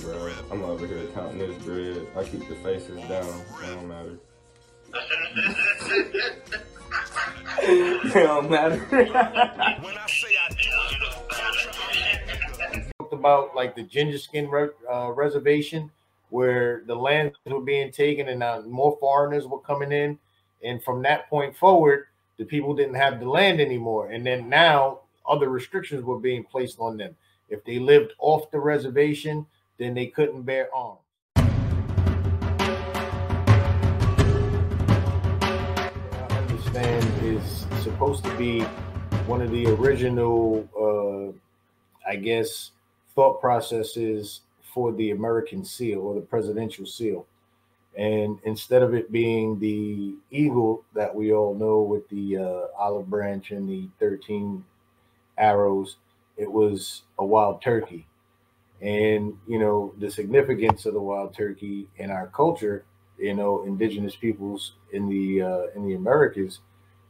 bro. I'm over here counting this bread. I keep the faces down. It don't matter. it don't matter. talked about like the ginger skin re- uh, reservation where the lands were being taken and now more foreigners were coming in and from that point forward the people didn't have the land anymore and then now other restrictions were being placed on them if they lived off the reservation then they couldn't bear arms I understand is supposed to be one of the original uh, I guess thought processes for the American seal or the presidential seal. And instead of it being the eagle that we all know with the uh, olive branch and the 13 arrows, it was a wild turkey. And, you know, the significance of the wild turkey in our culture, you know, indigenous peoples in the uh, in the Americas,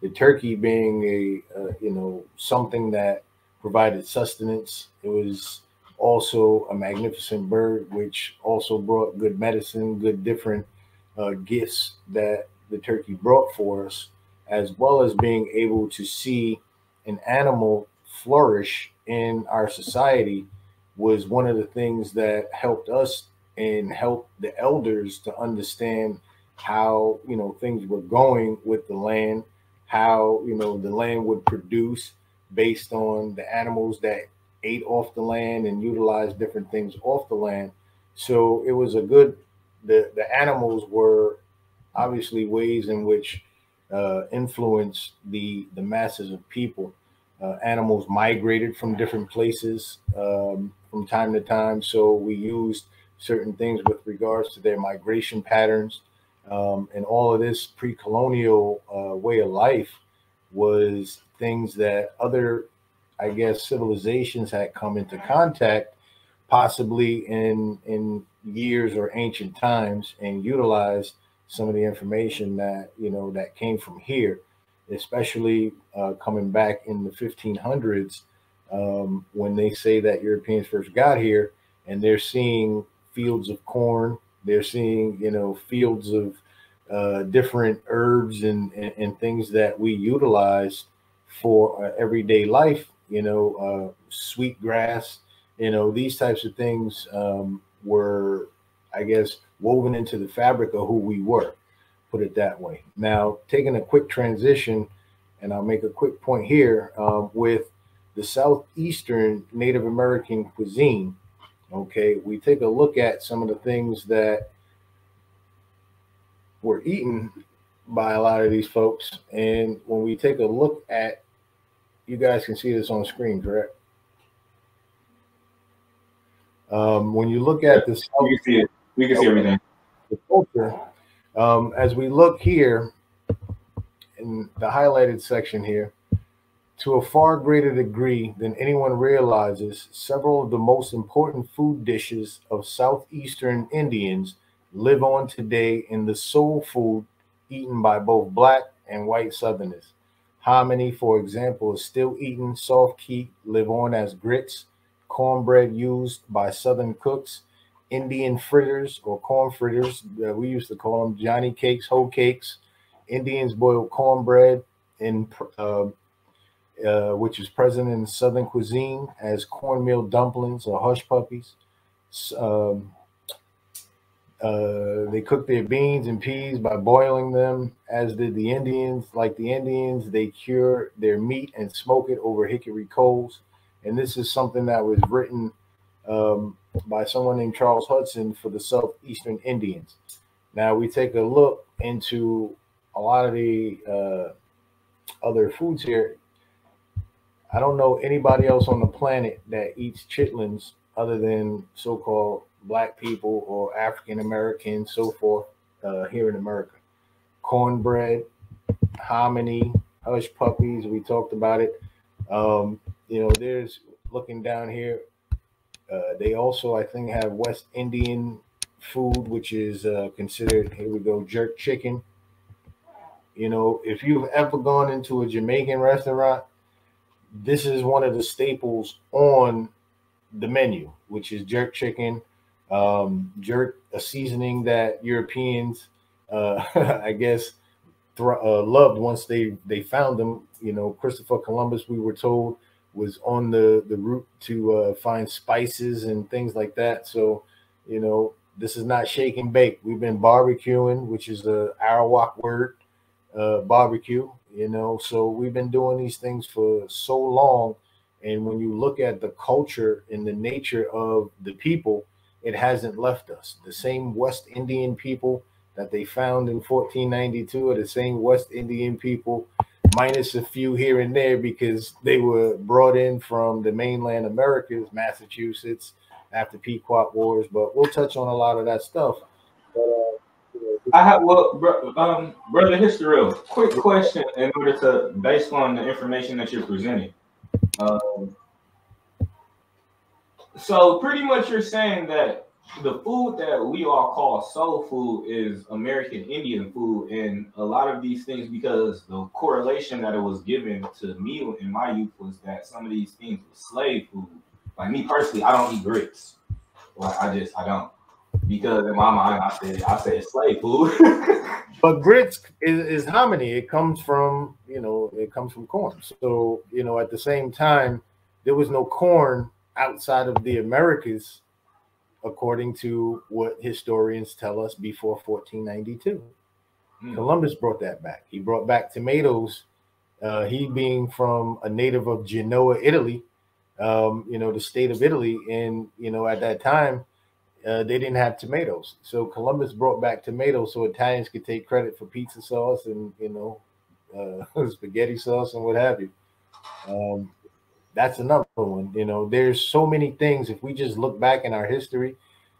the turkey being a, uh, you know, something that provided sustenance. It was also a magnificent bird, which also brought good medicine, good different uh, gifts that the turkey brought for us, as well as being able to see an animal flourish in our society was one of the things that helped us and helped the elders to understand how you know things were going with the land how you know the land would produce based on the animals that ate off the land and utilized different things off the land. So it was a good. The the animals were obviously ways in which uh, influenced the the masses of people. Uh, animals migrated from different places um, from time to time, so we used certain things with regards to their migration patterns, um, and all of this pre-colonial uh, way of life was things that other I guess civilizations had come into contact, possibly in in years or ancient times, and utilized some of the information that you know that came from here, especially uh, coming back in the 1500s um, when they say that Europeans first got here, and they're seeing fields of corn, they're seeing you know fields of uh, different herbs and, and, and things that we utilize for uh, everyday life you know, uh, sweet grass, you know, these types of things um, were, I guess, woven into the fabric of who we were, put it that way. Now, taking a quick transition, and I'll make a quick point here um, with the Southeastern Native American cuisine. Okay, we take a look at some of the things that were eaten by a lot of these folks. And when we take a look at you guys can see this on screen, correct? Um, when you look at this, we can see it. We can see everything. The culture. Um, as we look here in the highlighted section here, to a far greater degree than anyone realizes, several of the most important food dishes of southeastern Indians live on today in the soul food eaten by both black and white Southerners. Hominy, for example, is still eaten. Sofkee live on as grits, cornbread used by Southern cooks, Indian fritters or corn fritters. Uh, we used to call them Johnny cakes, hoe cakes. Indians boil cornbread in, uh, uh, which is present in Southern cuisine as cornmeal dumplings or hush puppies. Um, uh, they cook their beans and peas by boiling them, as did the Indians. Like the Indians, they cure their meat and smoke it over hickory coals. And this is something that was written um, by someone named Charles Hudson for the Southeastern Indians. Now we take a look into a lot of the uh, other foods here. I don't know anybody else on the planet that eats chitlins other than so-called black people or African American, so forth, uh, here in America. Cornbread, hominy, hush puppies. We talked about it. Um, you know, there's looking down here. Uh, they also, I think, have West Indian food, which is uh, considered. Here we go, jerk chicken. You know, if you've ever gone into a Jamaican restaurant, this is one of the staples on the menu, which is jerk chicken Um, jerk, a seasoning that Europeans, uh, I guess, uh, loved once they they found them. You know, Christopher Columbus, we were told, was on the the route to uh, find spices and things like that. So, you know, this is not shake and bake. We've been barbecuing, which is the Arawak word, uh, barbecue. You know, so we've been doing these things for so long. And when you look at the culture and the nature of the people, it hasn't left us. The same West Indian people that they found in 1492 are the same West Indian people, minus a few here and there because they were brought in from the mainland Americas, Massachusetts, after Pequot Wars. But we'll touch on a lot of that stuff. But, uh, I have well, bro, um, brother Historeal. Quick question, in order to based on the information that you're presenting. Um, so pretty much you're saying that the food that we all call soul food is American Indian food, and a lot of these things because the correlation that it was given to me in my youth was that some of these things were slave food. Like me personally, I don't eat grits. Like I just I don't because in my mind I said I said slave food. but grits is, is hominy. It comes from you know it comes from corn. So you know at the same time there was no corn outside of the Americas, according to what historians tell us before 1492. Mm. Columbus brought that back. He brought back tomatoes. Uh, he being from a native of Genoa, Italy, um, you know, the state of Italy, and you know at that time uh, they didn't have tomatoes. So Columbus brought back tomatoes so Italians could take credit for pizza sauce and you know uh, spaghetti sauce and what have you. Um, that's another one. You know, there's so many things. If we just look back in our history,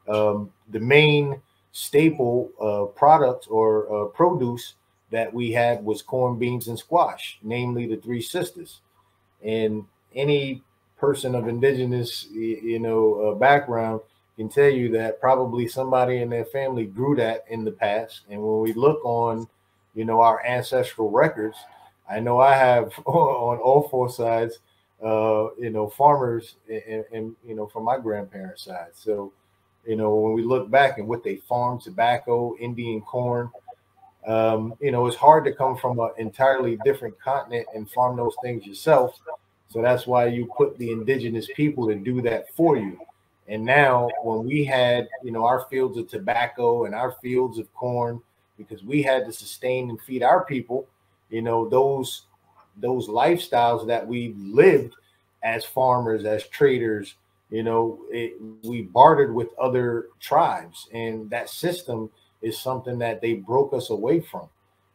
um, the main staple uh, product or uh, produce that we had was corn, beans, and squash, namely the three sisters. And any person of indigenous, you know, uh, background can tell you that probably somebody in their family grew that in the past. And when we look on, you know, our ancestral records, I know I have on all four sides uh, you know, farmers and, and, you know, from my grandparents' side. So, you know, when we look back and what they farm, tobacco, Indian corn, um, you know, it's hard to come from an entirely different continent and farm those things yourself. So that's why you put the indigenous people to do that for you. And now, when we had, you know, our fields of tobacco and our fields of corn, because we had to sustain and feed our people, you know, those those lifestyles that we lived as farmers, as traders, you know, it, we bartered with other tribes, and that system is something that they broke us away from.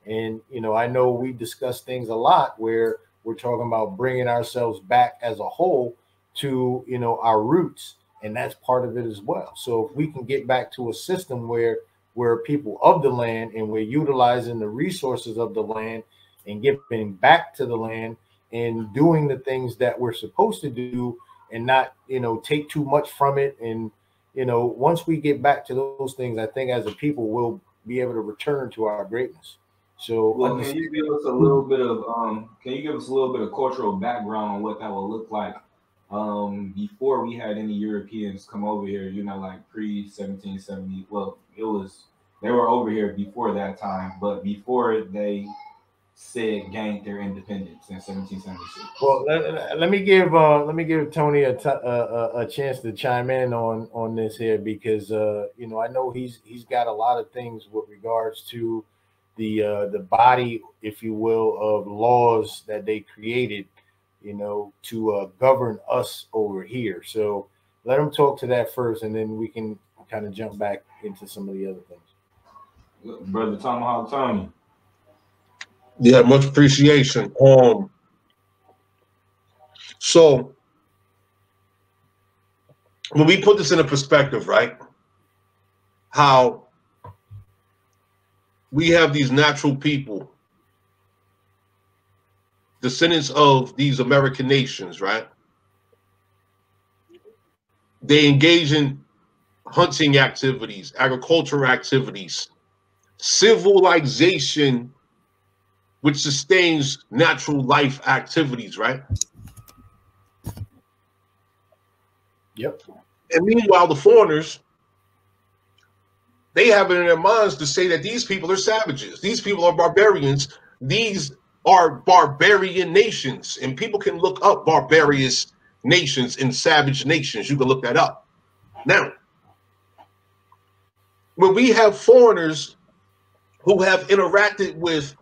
And you know, I know we discuss things a lot where we're talking about bringing ourselves back as a whole to you know our roots, and that's part of it as well. So if we can get back to a system where we're people of the land and we're utilizing the resources of the land and giving back to the land and doing the things that we're supposed to do and not you know take too much from it. And you know once we get back to those things i think as a people we'll be able to return to our greatness. So well, can you give us a little bit of um can you give us a little bit of cultural background on what that will look like um before we had any europeans come over here you know like pre 1770 well it was they were over here before that time but before they said gained their independence in 1776. Well, let, let me give uh, let me give Tony a, t- a, a chance to chime in on on this here because uh, you know I know he's he's got a lot of things with regards to the uh, the body, if you will, of laws that they created, you know, to uh, govern us over here. So let him talk to that first, and then we can kind of jump back into some of the other things. Brother Tomahawk Tony. Yeah, much appreciation. Um, so when we put this in a perspective, right? How we have these natural people, descendants of these American nations, right? They engage in hunting activities, agricultural activities, civilization which sustains natural life activities, right? Yep. And meanwhile, the foreigners they have it in their minds to say that these people are savages, these people are barbarians, these are barbarian nations, and people can look up barbarous nations and savage nations. You can look that up. Now, when we have foreigners who have interacted with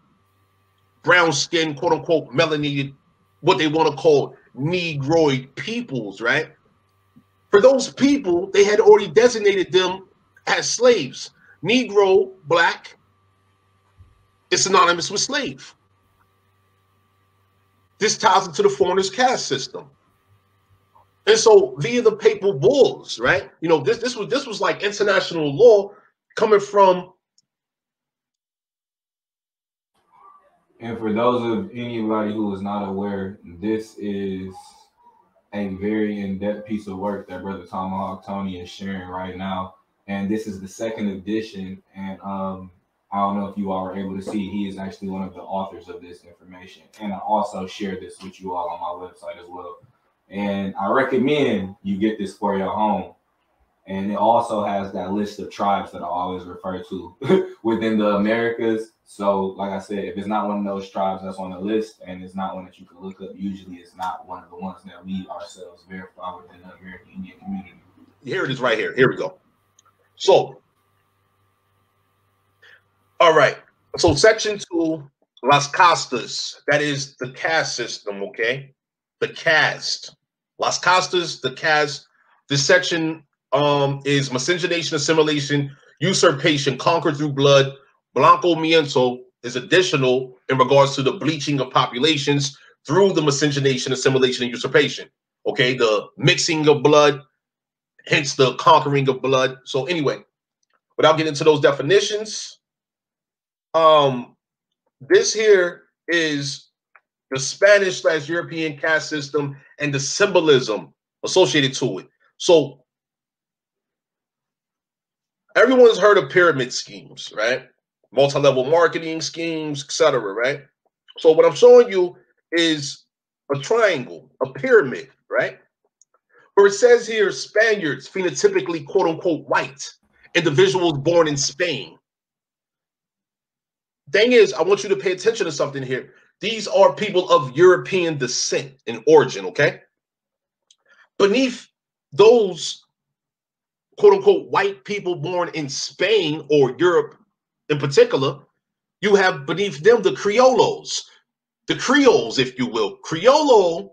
brown skin, quote unquote, melanated, what they want to call negroid peoples, right? For those people, they had already designated them as slaves. Negro, black, is synonymous with slave. This ties into the foreigner's caste system. And so via the papal bulls, right? You know, this this was this was like international law coming from And for those of anybody who is not aware, this is a very in-depth piece of work that Brother Tomahawk Tony is sharing right now. And this is the second edition. And um, I don't know if you all are able to see, he is actually one of the authors of this information. And I also share this with you all on my website as well. And I recommend you get this for your home. And it also has that list of tribes that I always refer to within the Americas. So, like I said, if it's not one of those tribes that's on the list and it's not one that you can look up, usually it's not one of the ones that we ourselves verify within the American Indian community. Here it is right here. Here we go. So, all right. So, section two, Las Castas, that is the caste system, okay? The caste. Las Castas, the caste. This section um, is miscegenation, assimilation, usurpation, conquered through blood. Blanqueamiento is additional in regards to the bleaching of populations through the miscegenation, assimilation, and usurpation. Okay, the mixing of blood, hence the conquering of blood. So anyway, without getting into those definitions, um, this here is the Spanish slash European caste system and the symbolism associated to it. So everyone's heard of pyramid schemes, right? Multi-level marketing schemes, etc. Right? So what I'm showing you is a triangle, a pyramid, right? Where it says here Spaniards, phenotypically quote unquote white, individuals born in Spain. Thing is, I want you to pay attention to something here. These are people of European descent and origin, okay? Beneath those quote unquote white people born in Spain or Europe in particular, you have beneath them the Criollos, the Creoles, if you will. Criollo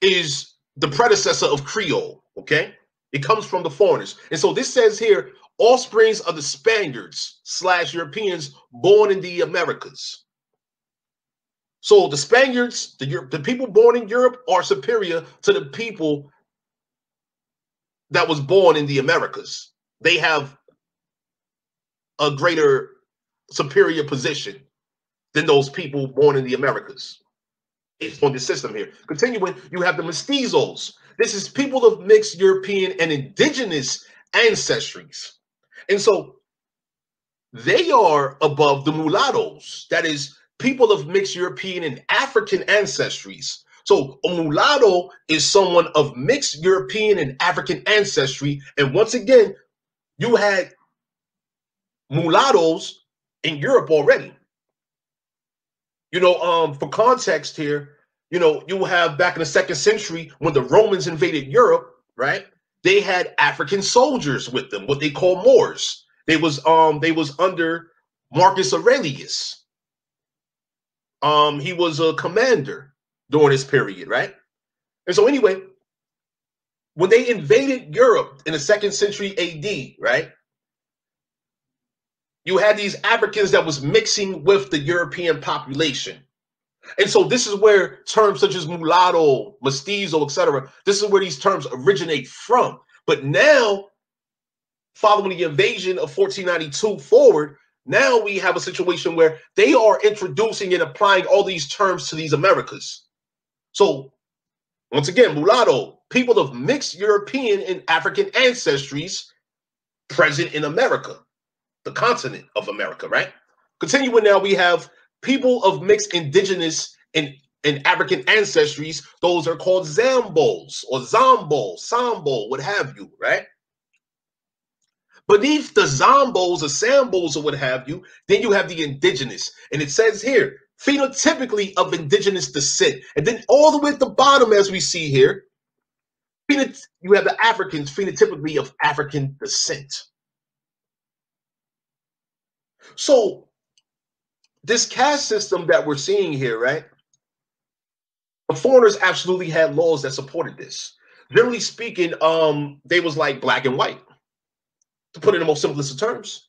is the predecessor of Creole, okay? It comes from the foreigners. And so this says here, offsprings of the Spaniards slash Europeans born in the Americas. So the Spaniards, the, the people born in Europe are superior to the people that was born in the Americas. They have a greater superior position than those people born in the Americas. It's on the system here. Continuing, you have the mestizos. This is people of mixed European and indigenous ancestries. And so they are above the mulattoes. That is people of mixed European and African ancestries. So a mulatto is someone of mixed European and African ancestry. And once again, you had mulattoes in Europe already. You know, um, for context here, you know, you have back in the second century when the Romans invaded Europe, right? They had African soldiers with them, what they call Moors. They was um they was under Marcus Aurelius. Um, he was a commander during this period, right? And so, anyway, when they invaded Europe in the second century AD, right? You had these Africans that was mixing with the European population. And so this is where terms such as mulatto, mestizo, etc. This is where these terms originate from. But now, following the invasion of 1492 forward, now we have a situation where they are introducing and applying all these terms to these Americas. So, once again, mulatto, people of mixed European and African ancestries present in America, the continent of America, right? Continuing now, we have people of mixed indigenous and, and African ancestries. Those are called Zambos or Zombo, Sambo, what have you, right? Beneath the zombos or sambos or what have you, then you have the indigenous. And it says here, phenotypically of indigenous descent. And then all the way at the bottom, as we see here, you have the Africans phenotypically of African descent. So this caste system that we're seeing here, right? The foreigners absolutely had laws that supported this. Generally speaking, um, they was like black and white, to put it in the most simplest of terms.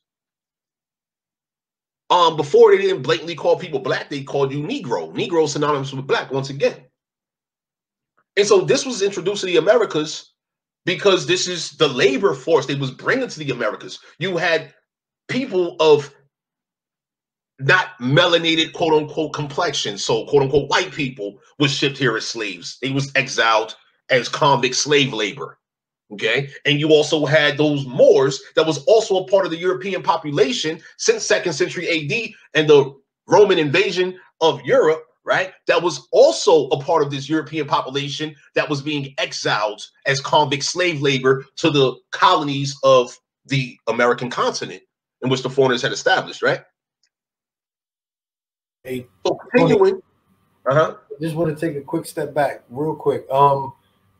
Um, before they didn't blatantly call people black, they called you Negro. Negro synonymous with black once again. And so this was introduced to the Americas because this is the labor force they was bringing to the Americas. You had people of not melanated quote unquote complexion. So quote unquote white people was shipped here as slaves. They was exiled as convict slave labor. Okay. And you also had those Moors that was also a part of the European population since second century AD and the Roman invasion of Europe, right? That was also a part of this European population that was being exiled as convict slave labor to the colonies of the American continent in which the foreigners had established, right? So continuing, uh-huh. just want to take a quick step back, real quick. Um,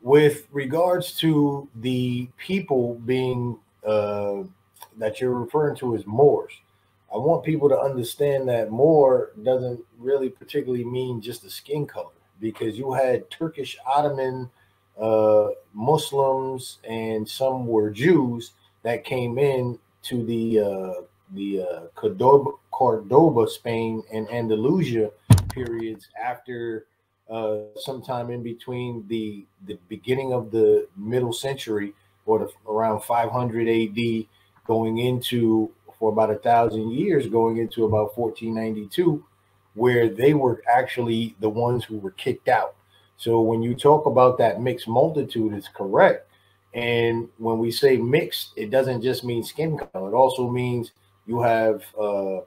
with regards to the people being uh, that you're referring to as Moors, I want people to understand that Moor doesn't really particularly mean just the skin color, because you had Turkish Ottoman uh, Muslims and some were Jews that came in to the uh, the uh, Cordoba, Cordoba, Spain, and Andalusia periods after uh, sometime in between the the beginning of the middle century or the, around 500 AD, going into for about a thousand years, going into about 1492, where they were actually the ones who were kicked out. So when you talk about that mixed multitude, it's correct. And when we say mixed, it doesn't just mean skin color. It also means you have uh,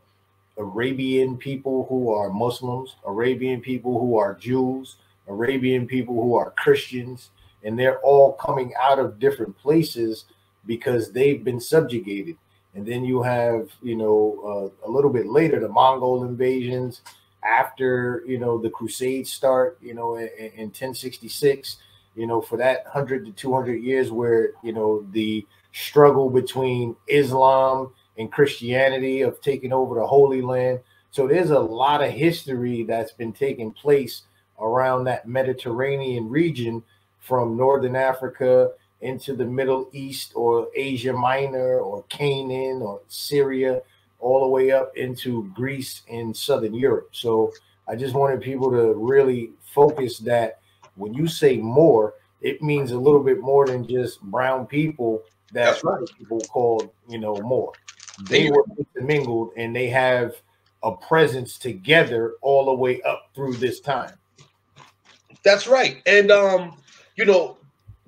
Arabian people who are Muslims, Arabian people who are Jews, Arabian people who are Christians, and they're all coming out of different places because they've been subjugated. And then you have, you know, uh, a little bit later, the Mongol invasions after, you know, the Crusades start, you know, in, in 1066, you know, for that 100 to 200 years where, you know, the struggle between Islam and Christianity of taking over the Holy Land. So there's a lot of history that's been taking place around that Mediterranean region from Northern Africa into the Middle East or Asia Minor or Canaan or Syria, all the way up into Greece and Southern Europe. So I just wanted people to really focus that when you say Moor, it means a little bit more than just brown people that That's right. people call, you know, Moor. They were mingled and they have a presence together all the way up through this time. That's right. And um, you know,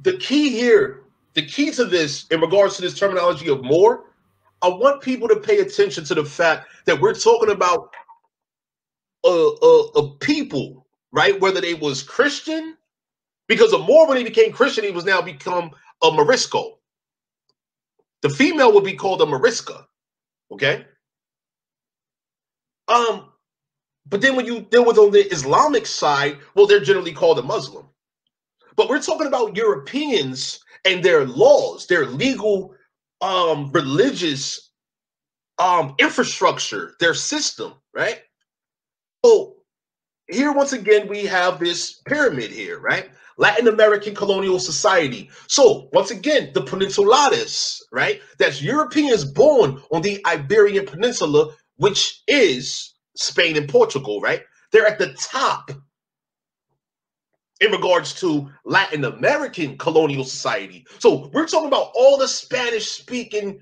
the key here, the key to this in regards to this terminology of Moor, I want people to pay attention to the fact that we're talking about a, a, a people, right? Whether they was Christian, because a Moor when he became Christian, he was now become a Morisco. The female would be called a Morisca. Okay. Um, but then when you deal with on the Islamic side, well, they're generally called a Muslim. But we're talking about Europeans and their laws, their legal, um, religious um infrastructure, their system, right? So here once again we have this pyramid here, right? Latin American colonial society. So once again, the Peninsulares, right? That's Europeans born on the Iberian Peninsula, which is Spain and Portugal, right? They're at the top in regards to Latin American colonial society. So we're talking about all the Spanish speaking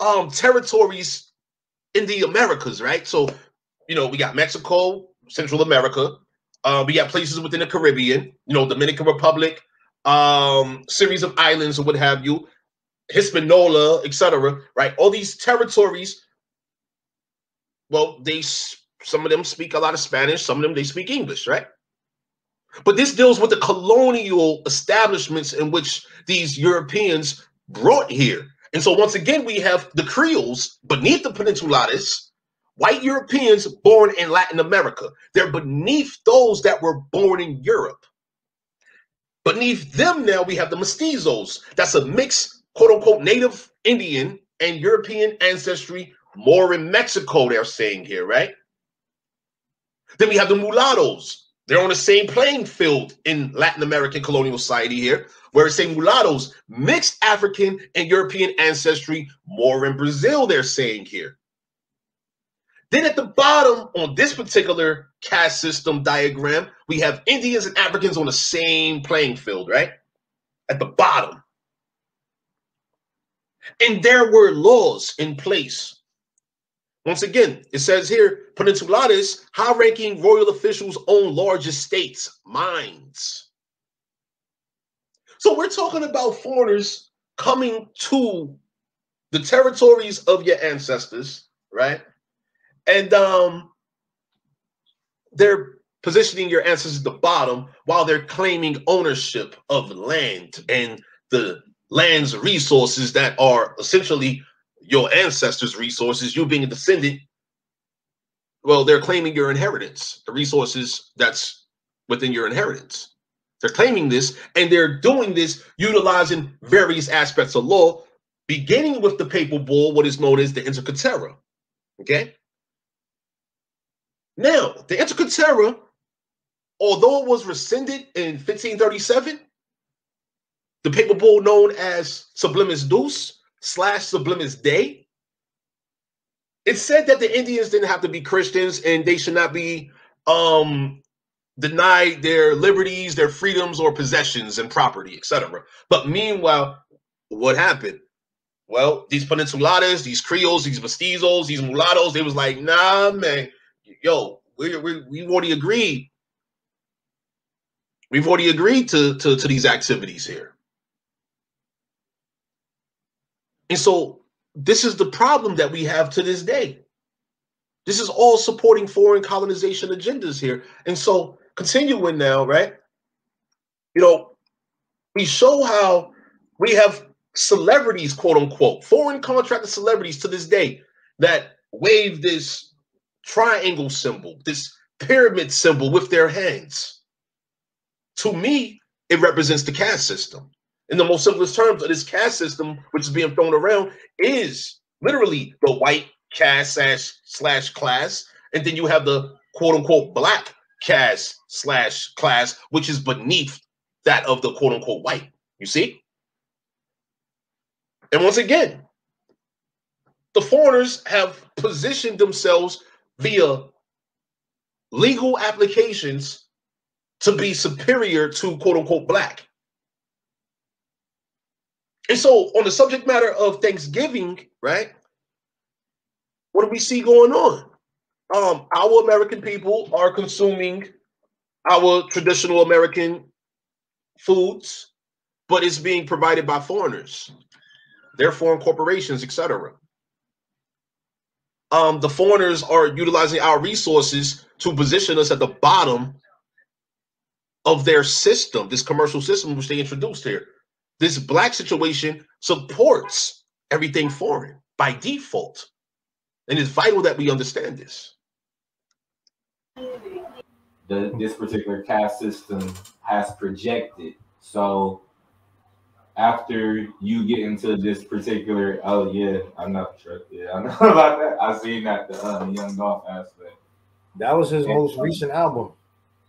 um territories in the Americas, right? So, you know, we got Mexico, Central America, uh, we got places within the Caribbean, you know, Dominican Republic, um, series of islands or what have you, Hispaniola, etc. Right? All these territories. Well, they some of them speak a lot of Spanish, some of them they speak English, right? But this deals with the colonial establishments in which these Europeans brought here. And so once again, we have the Creoles beneath the Peninsulares, white Europeans born in Latin America. They're beneath those that were born in Europe. Beneath them now we have the mestizos. That's a mixed, quote unquote, native Indian and European ancestry, more in Mexico, they're saying here, right? Then we have the mulattoes. They're on the same playing field in Latin American colonial society here, where it's saying mulattoes, mixed African and European ancestry, more in Brazil, they're saying here. Then at the bottom on this particular caste system diagram, we have Indians and Africans on the same playing field, right? At the bottom. And there were laws in place. Once again, it says here, Peninsulares, high-ranking royal officials own large estates, mines. So we're talking about foreigners coming to the territories of your ancestors, right? And um they're positioning your ancestors at the bottom while they're claiming ownership of land and the land's resources that are essentially your ancestors' resources, you being a descendant. Well, they're claiming your inheritance, the resources that's within your inheritance. They're claiming this, and they're doing this utilizing various aspects of law, beginning with the papal bull, what is known as the Inter Caetera. Okay. Now, the Inter Caetera, although it was rescinded in 1537, the papal bull known as Sublimis Deus slash Sublimis Day, it said that the Indians didn't have to be Christians and they should not be um denied their liberties, their freedoms, or possessions and property, etc. But meanwhile, what happened? Well, these peninsulares, these Creoles, these mestizos, these mulattoes, they was like, nah, man, yo, we we we've already agreed. We've already agreed to, to, to these activities here. And so this is the problem that we have to this day. This is all supporting foreign colonization agendas here. And so continuing now, right? You know, we show how we have celebrities, quote unquote, foreign contracted celebrities to this day that wave this triangle symbol, this pyramid symbol with their hands. To me, it represents the caste system in the most simplest terms of this caste system, which is being thrown around, is literally the white caste slash slash class, and then you have the quote unquote black caste slash class, which is beneath that of the quote unquote white. You see? And once again, the foreigners have positioned themselves via legal applications to be superior to quote unquote black. And so, on the subject matter of Thanksgiving, right? What do we see going on? Um, our American people are consuming our traditional American foods, but it's being provided by foreigners, their foreign corporations, etc. Um, the foreigners are utilizing our resources to position us at the bottom of their system, this commercial system which they introduced here this black situation supports everything foreign by default. And it's vital that we understand this. The, this particular caste system has projected. So after you get into this particular, oh yeah, I'm not sure. Yeah, I know about that. I seen that the uh, Young Dolph aspect. That was his and, most recent album.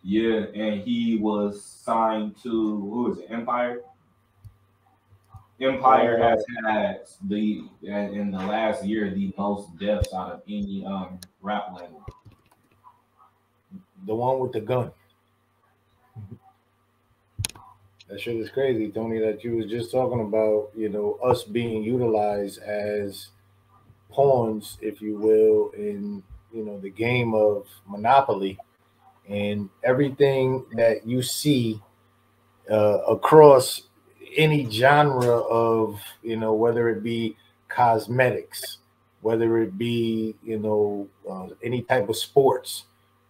Yeah, and he was signed to who is it, Empire? Empire has had the in the last year the most deaths out of any um rap label. The one with the gun. That shit is crazy, Tony. That you was just talking about, you know, us being utilized as pawns, if you will, in you know the game of Monopoly, and everything that you see uh, across any genre of you know whether it be cosmetics whether it be you know uh, any type of sports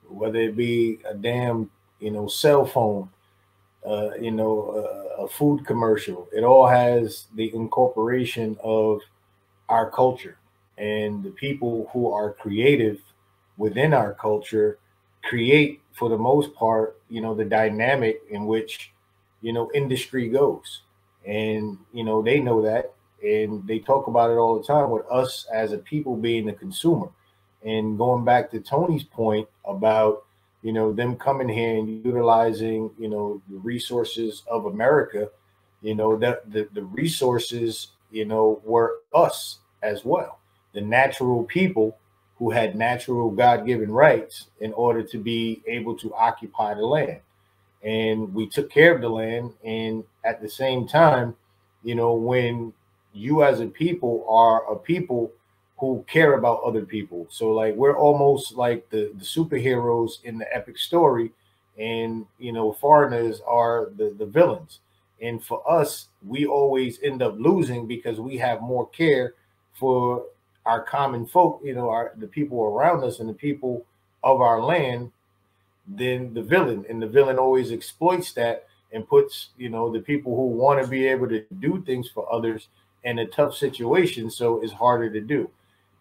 whether it be a damn you know cell phone uh, you know, a, a food commercial. It all has the incorporation of our culture. And the people who are creative within our culture create for the most part you know the dynamic in which you know industry goes. And you know they know that. And they talk about it all the time with us as a people being the consumer. And going back to tony's point about you know them coming here and utilizing you know the resources of america you know that the, the resources you know were us as well. The natural people who had natural god-given rights in order to be able to occupy the land. And we took care of the land and at the same time you know when you as a people are a people who care about other people. So like we're almost like the the superheroes in the epic story, and you know foreigners are the the villains. And for us, we always end up losing because we have more care for our common folk, you know, our the people around us and the people of our land than the villain. And the villain always exploits that and puts, you know, the people who want to be able to do things for others in a tough situation. So it's harder to do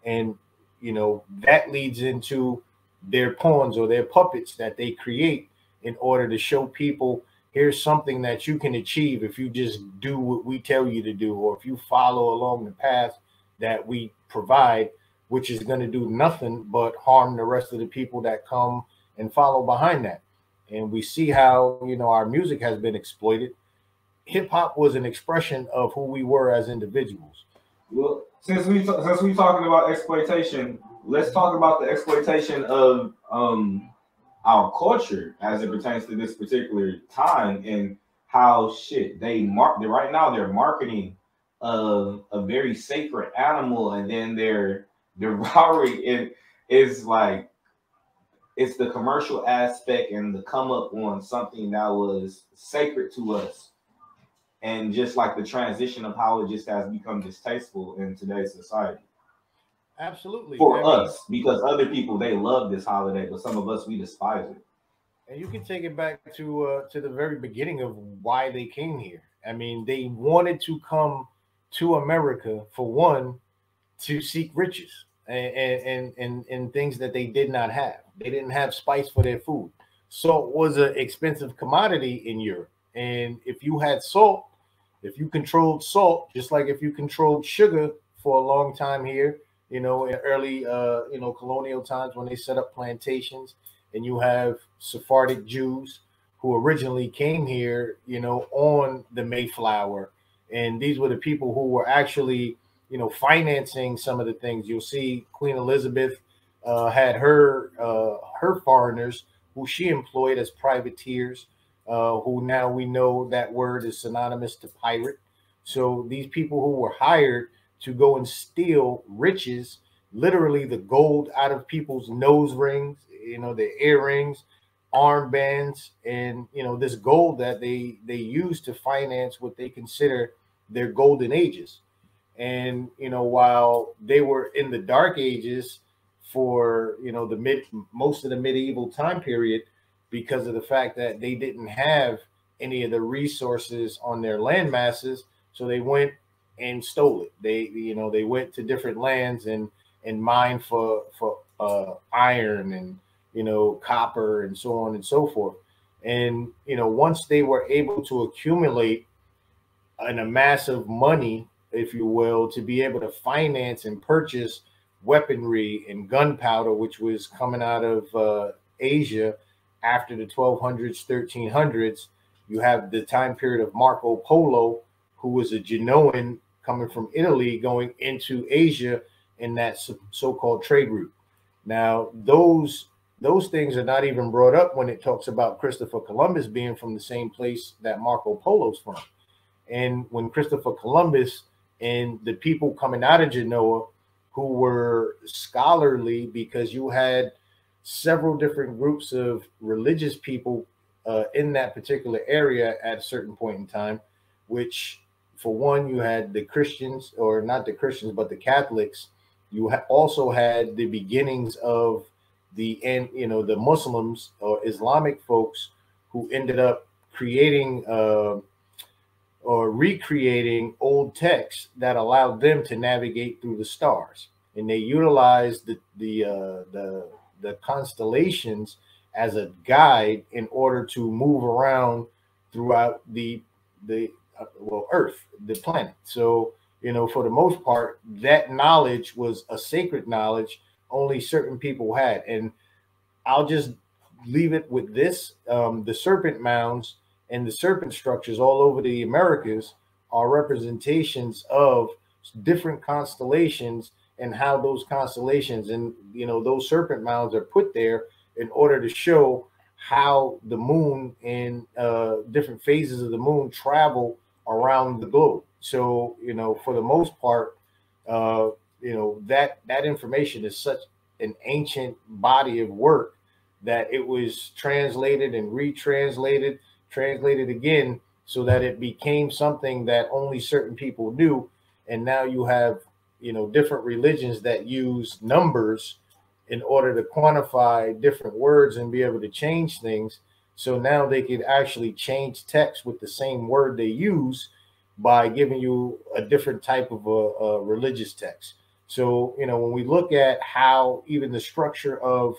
and you know that leads into their pawns or their puppets that they create in order to show people here's something that you can achieve if you just do what we tell you to do or if you follow along the path that we provide which is going to do nothing but harm the rest of the people that come and follow behind that. And we see how you know our music has been exploited. Hip hop was an expression of who we were as individuals. Well since we since we talking about exploitation, let's talk about the exploitation of um our culture as it pertains to this particular time and how shit they mark right now they're marketing a, a very sacred animal and then they're devouring it. Is like it's the commercial aspect and the come up on something that was sacred to us and just like the transition of how it just has become distasteful in today's society. Absolutely. For us, because other people they love this holiday, but some of us we despise it. And you can take it back to uh, to the very beginning of why they came here. I mean, they wanted to come to America for one to seek riches and and and, and things that they did not have. They didn't have spice for their food. Salt was an expensive commodity in Europe. And if you had salt, if you controlled salt, just like if you controlled sugar for a long time here, you know, in early, uh, you know, colonial times when they set up plantations, and you have Sephardic Jews who originally came here, you know, on the Mayflower, and these were the people who were actually, you know, financing some of the things. You'll see Queen Elizabeth uh, had her uh, her foreigners who she employed as privateers uh, who now we know that word is synonymous to pirate. So these people who were hired to go and steal riches, literally the gold out of people's nose rings, you know, the earrings, armbands, and you know this gold that they they use to finance what they consider their golden ages. And you know, while they were in the dark ages for you know the mid most of the medieval time period, because of the fact that they didn't have any of the resources on their land masses. So they went and stole it. They, you know, they went to different lands and and mined for for uh, iron and you know copper and so on and so forth. And you know, once they were able to accumulate an amass of money, if you will, to be able to finance and purchase weaponry and gunpowder, which was coming out of uh, Asia after the 1200s, 1300s, you have the time period of Marco Polo, who was a Genoan coming from Italy going into Asia in that so-called trade route. Now, those those things are not even brought up when it talks about Christopher Columbus being from the same place that Marco Polo's from. And when Christopher Columbus and the people coming out of Genoa who were scholarly because you had several different groups of religious people uh, in that particular area at a certain point in time, which for one, you had the Christians, or not the Christians, but the Catholics. You ha- also had the beginnings of the and you know the Muslims or Islamic folks who ended up creating uh, or recreating old texts that allowed them to navigate through the stars, and they utilized the the uh, the the constellations as a guide in order to move around throughout the the uh, well Earth, the planet. So you know, for the most part, that knowledge was a sacred knowledge only certain people had, and I'll just leave it with this: um, the serpent mounds and the serpent structures all over the Americas are representations of different constellations and how those constellations and you know those serpent mounds are put there in order to show how the moon and uh, different phases of the moon travel around the globe. So you know, for the most part, uh, you know that that information is such an ancient body of work that it was translated and retranslated, translated again, so that it became something that only certain people knew. And now you have, you know, different religions that use numbers in order to quantify different words and be able to change things. So now they could actually change text with the same word they use by giving you a different type of a, a religious text. So, you know, when we look at how even the structure of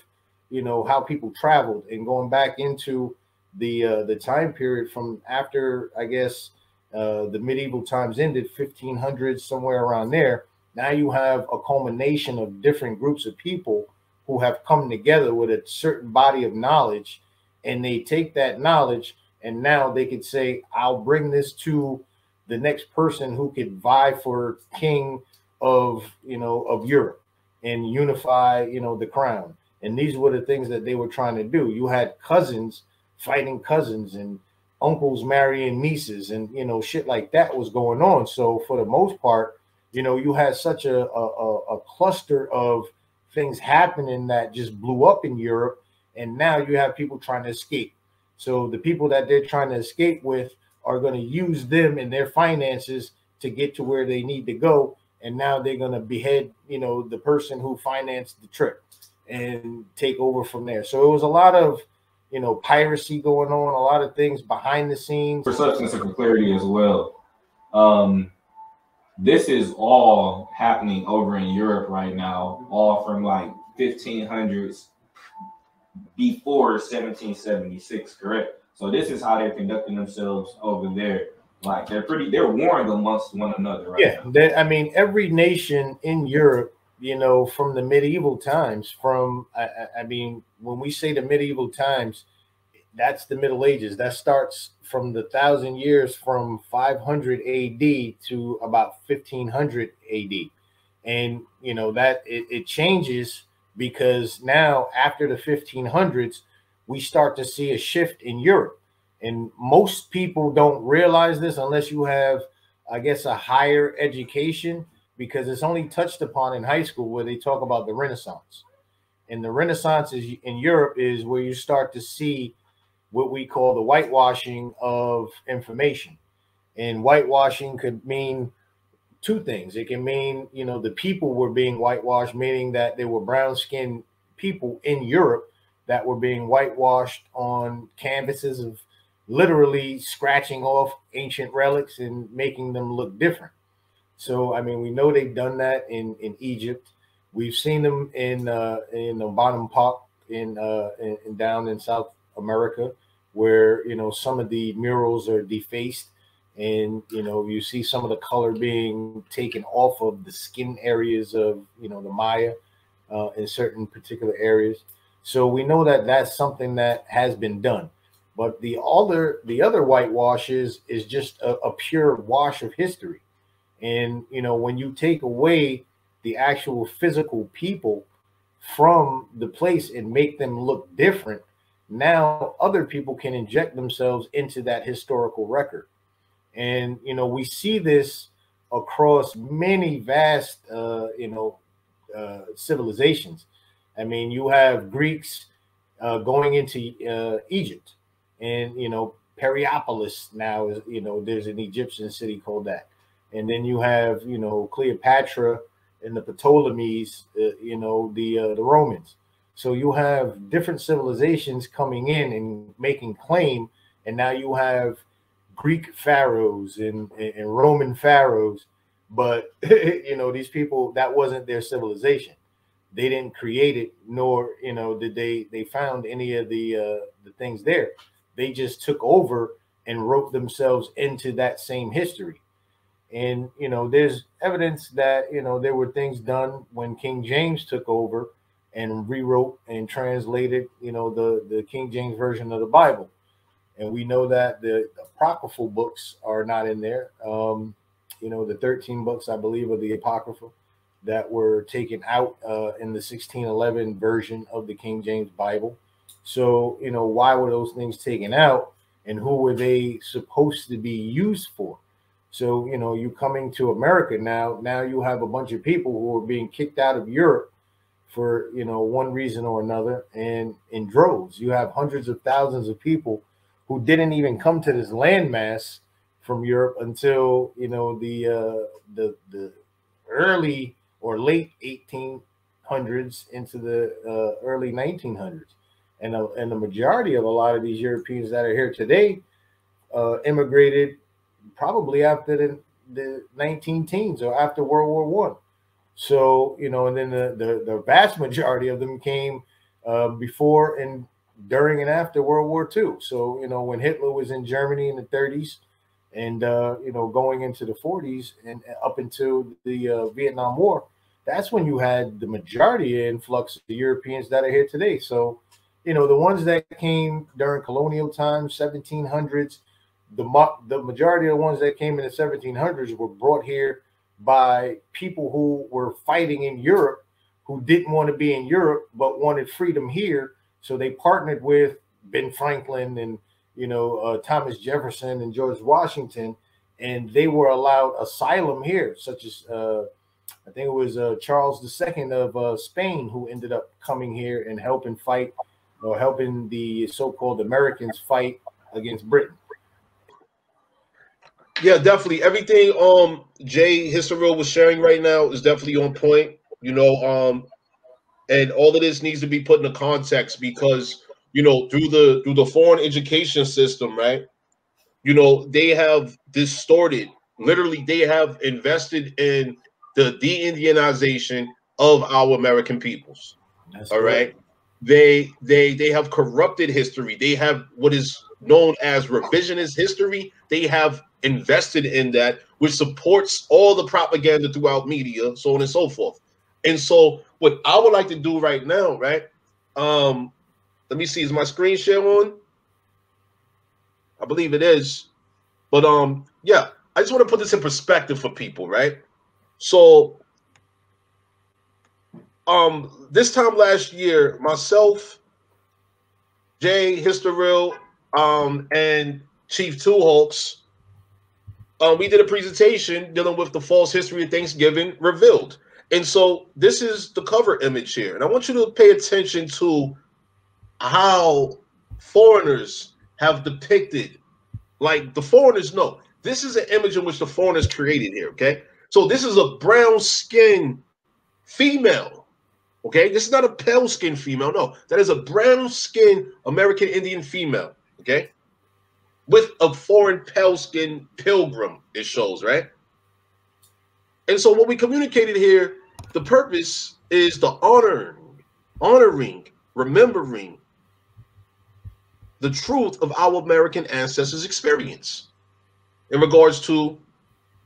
you know how people traveled and going back into the uh, the time period from after I guess uh, the medieval times ended 1500s somewhere around there. Now you have a culmination of different groups of people who have come together with a certain body of knowledge, and they take that knowledge and now they could say, "I'll bring this to the next person who could vie for king of you know of Europe and unify you know the crown." And these were the things that they were trying to do. You had cousins fighting cousins and uncles marrying nieces and you know shit like that was going on. So for the most part, you know, you had such a a, a cluster of things happening that just blew up in Europe, and now you have people trying to escape. So the people that they're trying to escape with are going to use them and their finances to get to where they need to go. And now they're going to behead, you know, the person who financed the trip and take over from there. So it was a lot of, you know, piracy going on, a lot of things behind the scenes. For substance and for clarity as well. Um, this is all happening over in Europe right now, all from like 1500s before 1776, correct? So this is how they're conducting themselves over there. Like they're pretty, they're warring amongst one another, right? Yeah, they, I mean, every nation in Europe you know, from the medieval times. From I, I, mean, when we say the medieval times, that's the Middle Ages. That starts from the thousand years from 500 AD to about 1500 AD, and you know that it, it changes because now after the 1500s, we start to see a shift in Europe, and most people don't realize this unless you have, I guess, a higher education because it's only touched upon in high school where they talk about the Renaissance. And the Renaissance is in Europe is where you start to see what we call the whitewashing of information. And whitewashing could mean two things. It can mean, you know, the people were being whitewashed, meaning that there were brown skinned people in Europe that were being whitewashed on canvases of literally scratching off ancient relics and making them look different. So I mean, we know they've done that in in Egypt. We've seen them in uh, in Bonampak in, uh, in, in down in South America, where you know some of the murals are defaced, and you know you see some of the color being taken off of the skin areas of you know the Maya uh, in certain particular areas. So we know that that's something that has been done. But the other the other whitewashes is just a, a pure wash of history and you know, when you take away the actual physical people from the place and make them look different, now other people can inject themselves into that historical record. And you know, we see this across many vast uh, you know uh, civilizations. I mean, you have Greeks uh, going into uh, Egypt, and you know, Periopolis now is you know there's an Egyptian city called that and then you have you know Cleopatra and the Ptolemies, uh, you know the uh, the Romans. So you have different civilizations coming in and making claim and now you have Greek pharaohs and, and Roman pharaohs, but you know these people that wasn't their civilization. They didn't create it, nor you know did they they found any of the uh, the things there. They just took over and wrote themselves into that same history. And you know, there's evidence that you know there were things done when King James took over and rewrote and translated, you know, the the King James version of the Bible. And we know that the, apocryphal books are not in there. Um, you know, the 13 books, I believe, of the apocryphal that were taken out uh, in the 1611 version of the King James Bible. So, you know, why were those things taken out and who were they supposed to be used for? So, you know, you coming to America now, now you have a bunch of people who are being kicked out of Europe for, you know, one reason or another and in droves. You have hundreds of thousands of people who didn't even come to this landmass from Europe until, you know, the uh the the early or late 1800s into the uh, early 1900s. And, uh, and the majority of a lot of these Europeans that are here today uh, immigrated probably after the, the 19 teens or after World War One. So, you know, and then the, the, the vast majority of them came uh, before and during and after World War II. So, you know, when Hitler was in Germany in the 30s and, uh, you know, going into the 40s and up until the uh, Vietnam War, that's when you had the majority influx of the Europeans that are here today. So, you know, the ones that came during colonial times, 1700s, the, the majority of the ones that came in the 1700s were brought here by people who were fighting in Europe who didn't want to be in Europe but wanted freedom here. So they partnered with Ben Franklin and you know uh, Thomas Jefferson and George Washington, and they were allowed asylum here, such as uh, I think it was uh, Charles II of uh, Spain who ended up coming here and helping fight or helping the so-called Americans fight against Britain. Yeah, definitely. Everything um Jay History was sharing right now is definitely on point. You know, um, and all of this needs to be put into context because you know through the through the foreign education system, right? You know, they have distorted. Literally, they have invested in the de-Indianization of our American peoples. That's all right. They they they have corrupted history. They have what is known as revisionist history. They have invested in that, which supports all the propaganda throughout media, so on and so forth. And so, what I would like to do right now, right? Um, let me see, is my screen share on? I believe it is. But um, yeah, I just want to put this in perspective for people, right? So um this time last year, myself, Jay Historeal, um, and Chief Two Hawks um, we did a presentation dealing with the false history of Thanksgiving revealed. And so this is the cover image here. And I want you to pay attention to how foreigners have depicted, like the foreigners know. This is an image in which the foreigners created here, okay? So this is a brown skin female, okay? This is not a pale skin female, no. That is a brown skin American Indian female, okay? With a foreign pale skin pilgrim, it shows, right? And so what we communicated here, the purpose is the honoring, honoring, remembering the truth of our American ancestors' experience in regards to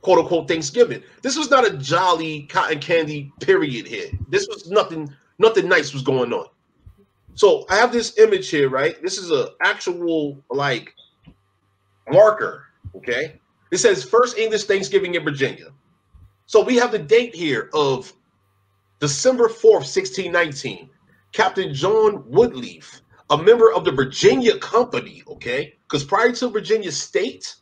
quote unquote Thanksgiving. This was not a jolly cotton candy period here. This was nothing, nothing nice was going on. So I have this image here, right? This is a actual like marker. Okay. It says first English Thanksgiving in Virginia. So we have the date here of December 4th, 1619. Captain John Woodlief, a member of the Virginia Company, okay? Because prior to Virginia State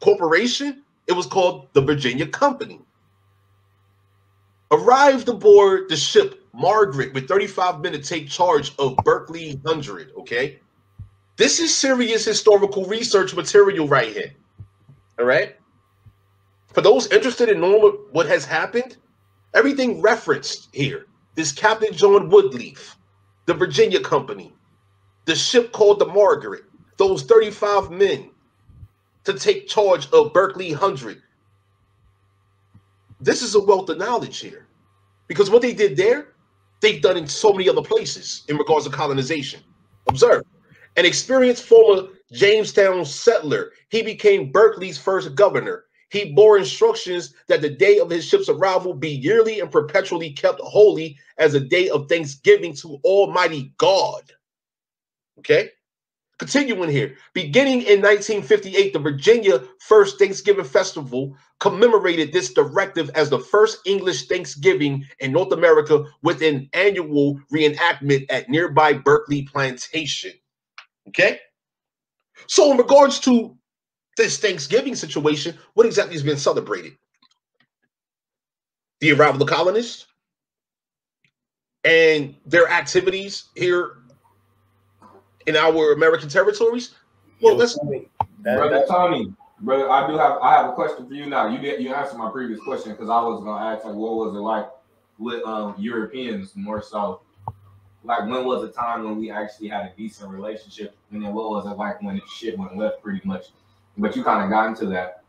Corporation, it was called the Virginia Company. Arrived aboard the ship Margaret with 35 men to take charge of Berkeley 100, okay? This is serious historical research material right here. All right. For those interested in knowing what has happened, everything referenced here. This Captain John Woodlief, the Virginia Company, the ship called the Margaret, those 35 men to take charge of Berkeley 100. This is a wealth of knowledge here. Because what they did there, they've done in so many other places in regards to colonization. Observe. An experienced former Jamestown settler, he became Berkeley's first governor. He bore instructions that the day of his ship's arrival be yearly and perpetually kept holy as a day of thanksgiving to Almighty God. Okay. Continuing here, beginning in 1958, the Virginia First Thanksgiving Festival commemorated this directive as the first English Thanksgiving in North America with an annual reenactment at nearby Berkeley Plantation. Okay. So, in regards to this Thanksgiving situation, what exactly has been celebrated? The arrival of the colonists and their activities here in our American territories. Well, let's. Brother that- Tony, brother, I do have I have a question for you now. You did you answered my previous question because I was gonna ask like what was it like with um Europeans more so. Like when was the time when we actually had a decent relationship, and then what was it like when shit went left, pretty much. But you kind of got into that.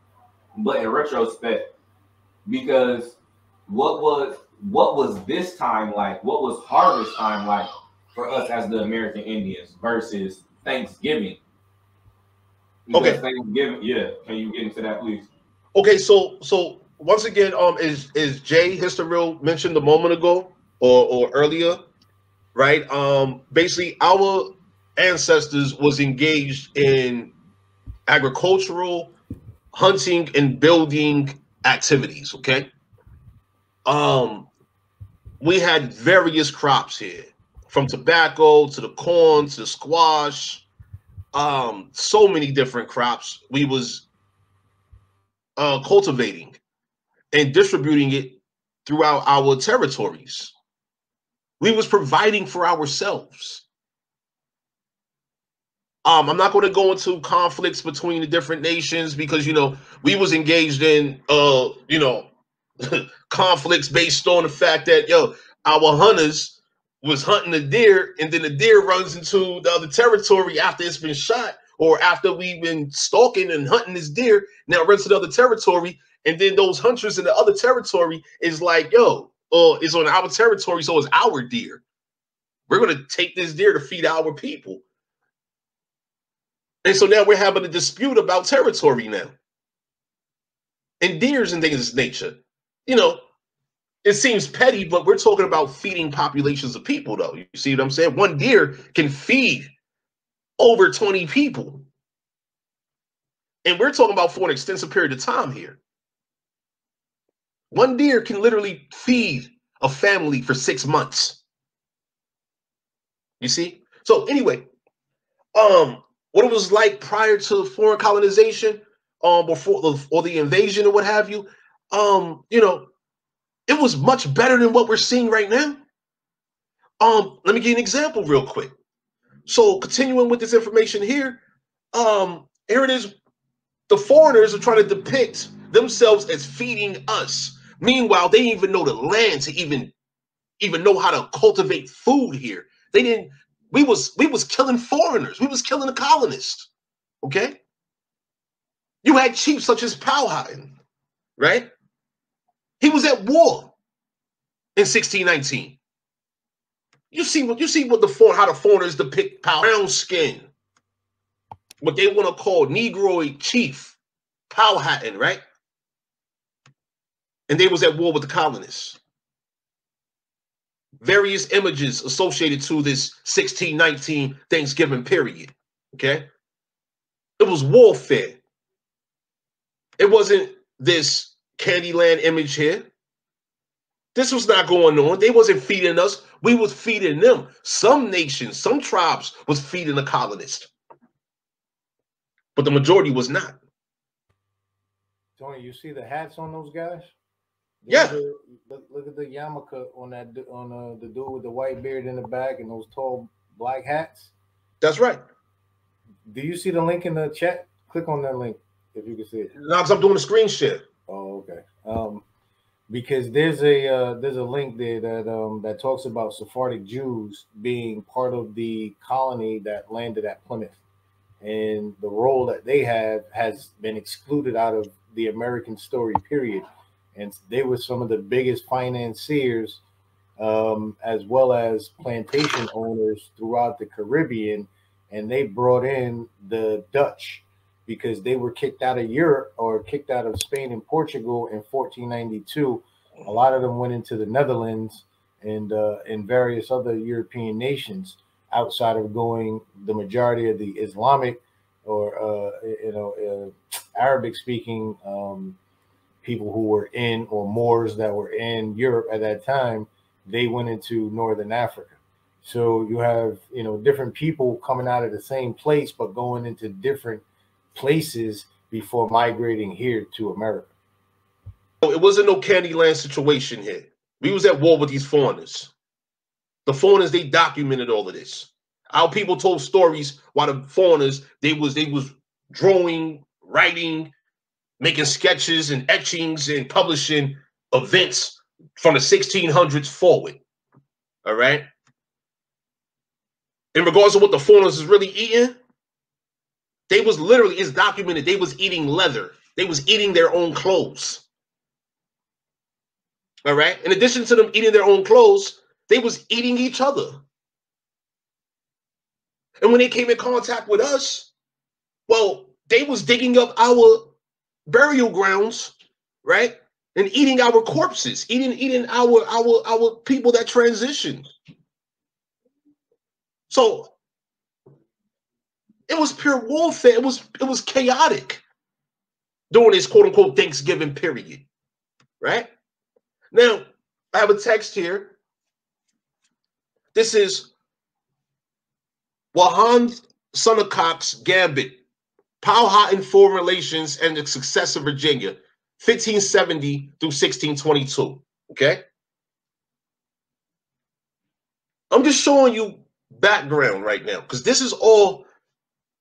But in retrospect, because what was what was this time like? What was harvest time like for us as the American Indians versus Thanksgiving? Because Okay. Thanksgiving, yeah. Can you get into that, please? Okay, so so once again, um, is is Jay Historeal mentioned a moment ago or or earlier, right? Um, basically, our ancestors was engaged in agricultural, hunting, and building activities. Okay, um, we had various crops here, from tobacco to the corn to the squash, um, so many different crops. We was uh, cultivating and distributing it throughout our territories. We was providing for ourselves. Um, I'm not going to go into conflicts between the different nations because you know we was engaged in uh, you know, conflicts based on the fact that yo, our hunters was hunting a deer and then the deer runs into the other territory after it's been shot or after we've been stalking and hunting this deer now runs to the other territory and then those hunters in the other territory is like yo uh, it's on our territory so it's our deer we're going to take this deer to feed our people and so now we're having a dispute about territory now and deers and things of nature you know it seems petty, but we're talking about feeding populations of people, though. You see what I'm saying? One deer can feed over 20 people. And we're talking about for an extensive period of time here. One deer can literally feed a family for six months. You see? So anyway, um, what it was like prior to foreign colonization, um, before or the invasion or what have you, um, you know, it was much better than what we're seeing right now. Um, let me give you an example real quick. So continuing with this information here, um, here it is. The foreigners are trying to depict themselves as feeding us. Meanwhile, they didn't even know the land to even even know how to cultivate food here. They didn't. We was we was killing foreigners. We was killing the colonists. Okay. You had chiefs such as Powhatan, right? He was at war in 1619. You see what you see what the foreign how the foreigners depict brown skin, what they want to call Negroid chief, Powhatan, right? And they was at war with the colonists. Various images associated to this 1619 Thanksgiving period. Okay. It was warfare. It wasn't this Candyland image here. This was not going on. They wasn't feeding us. We was feeding them. Some nations, some tribes was feeding the colonists. But the majority was not. Tony, you see the hats on those guys? Yeah. Are- Look, look at the yarmulke on that on uh, the dude with the white beard in the back and those tall black hats. That's right. Do you see the link in the chat? Click on that link if you can see it. Now, because I'm doing a screen share. Oh, okay. Um, because there's a uh, there's a link there that um that talks about Sephardic Jews being part of the colony that landed at Plymouth. and the role that they have has been excluded out of the American story period. And they were some of the biggest financiers um, as well as plantation owners throughout the Caribbean. And they brought in the Dutch because they were kicked out of Europe or kicked out of Spain and Portugal in 1492. A lot of them went into the Netherlands and uh, various other European nations outside of going the majority of the Islamic or uh, you know uh, Arabic speaking um, people who were in or Moors that were in Europe at that time. They went into northern Africa. So you have you know different people coming out of the same place but going into different places before migrating here to America. It wasn't no Candyland situation here. We was at war with these foreigners. The foreigners they documented all of this. Our people told stories while the foreigners they was they was drawing, writing, making sketches and etchings and publishing events from the 1600s forward. All right. In regards to what the foreigners is really eating, they was literally it's documented. They was eating leather. They was eating their own clothes. All right. In addition to them eating their own clothes, they was eating each other. And when they came in contact with us, well, they was digging up our burial grounds, right? And eating our corpses, eating eating our our our people that transitioned. So it was pure warfare. It was it was chaotic during this quote unquote Thanksgiving period, right? Now I have a text here. This is Wahan Sonnecock's Gambit, Powhatan Foreign Relations and the Success of Virginia, 1570 through 1622. Okay. I'm just showing you background right now because this is all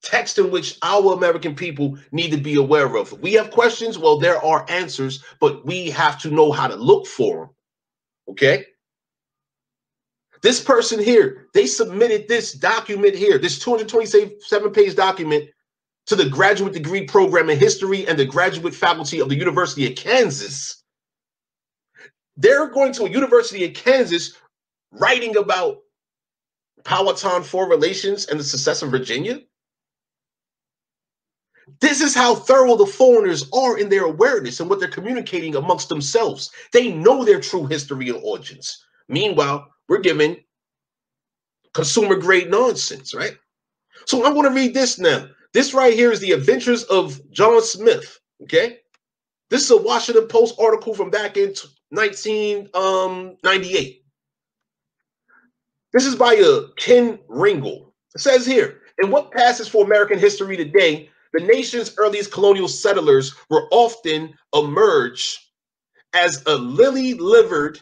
text in which our American people need to be aware of. If we have questions, well, there are answers, but we have to know how to look for them. Okay. This person here, they submitted this document here, this 227 page document to the graduate degree program in history and the graduate faculty of the University of Kansas. They're going to a university in Kansas writing about Powhatan Foreign Relations and the success of Virginia. This is how thorough the foreigners are in their awareness and what they're communicating amongst themselves. They know their true history and origins. Meanwhile, we're giving consumer grade nonsense, right? So I'm going to read this now. This right here is the adventures of John Smith. Okay. This is a Washington Post article from back in 1998. Um, this is by uh, Ken Ringle. It says here, in what passes for American history today, the nation's earliest colonial settlers were often emerged as a lily-livered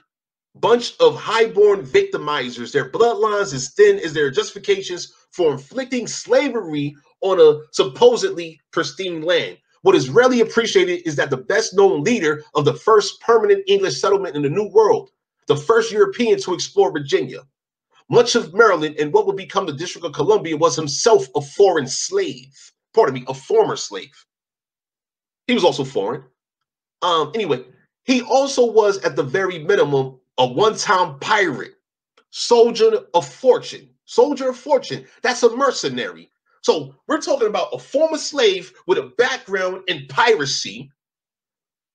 bunch of highborn victimizers. Their bloodlines as thin as their justifications for inflicting slavery on a supposedly pristine land. What is rarely appreciated is that the best known leader of the first permanent English settlement in the New World, the first European to explore Virginia, much of Maryland and what would become the District of Columbia was himself a foreign slave. Pardon me, a former slave. He was also foreign. Um, anyway, he also was at the very minimum a one-time pirate, soldier of fortune, soldier of fortune. That's a mercenary. So we're talking about a former slave with a background in piracy,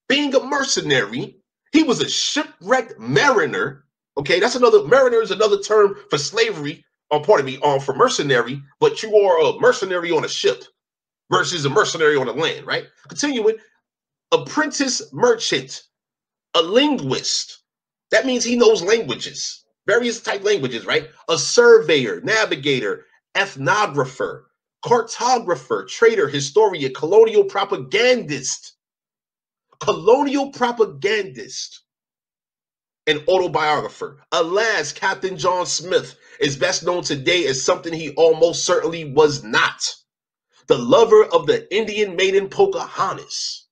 being a mercenary. He was a shipwrecked mariner. Okay, that's another mariner is another term for slavery. Or uh, pardon me, um, for mercenary. But you are a mercenary on a ship versus a mercenary on the land, right? Continuing, apprentice merchant, a linguist, that means he knows languages, various type languages, right? A surveyor, navigator, ethnographer, cartographer, trader, historian, colonial propagandist, colonial propagandist, and autobiographer. Alas, Captain John Smith is best known today as something he almost certainly was not the lover of the Indian maiden Pocahontas.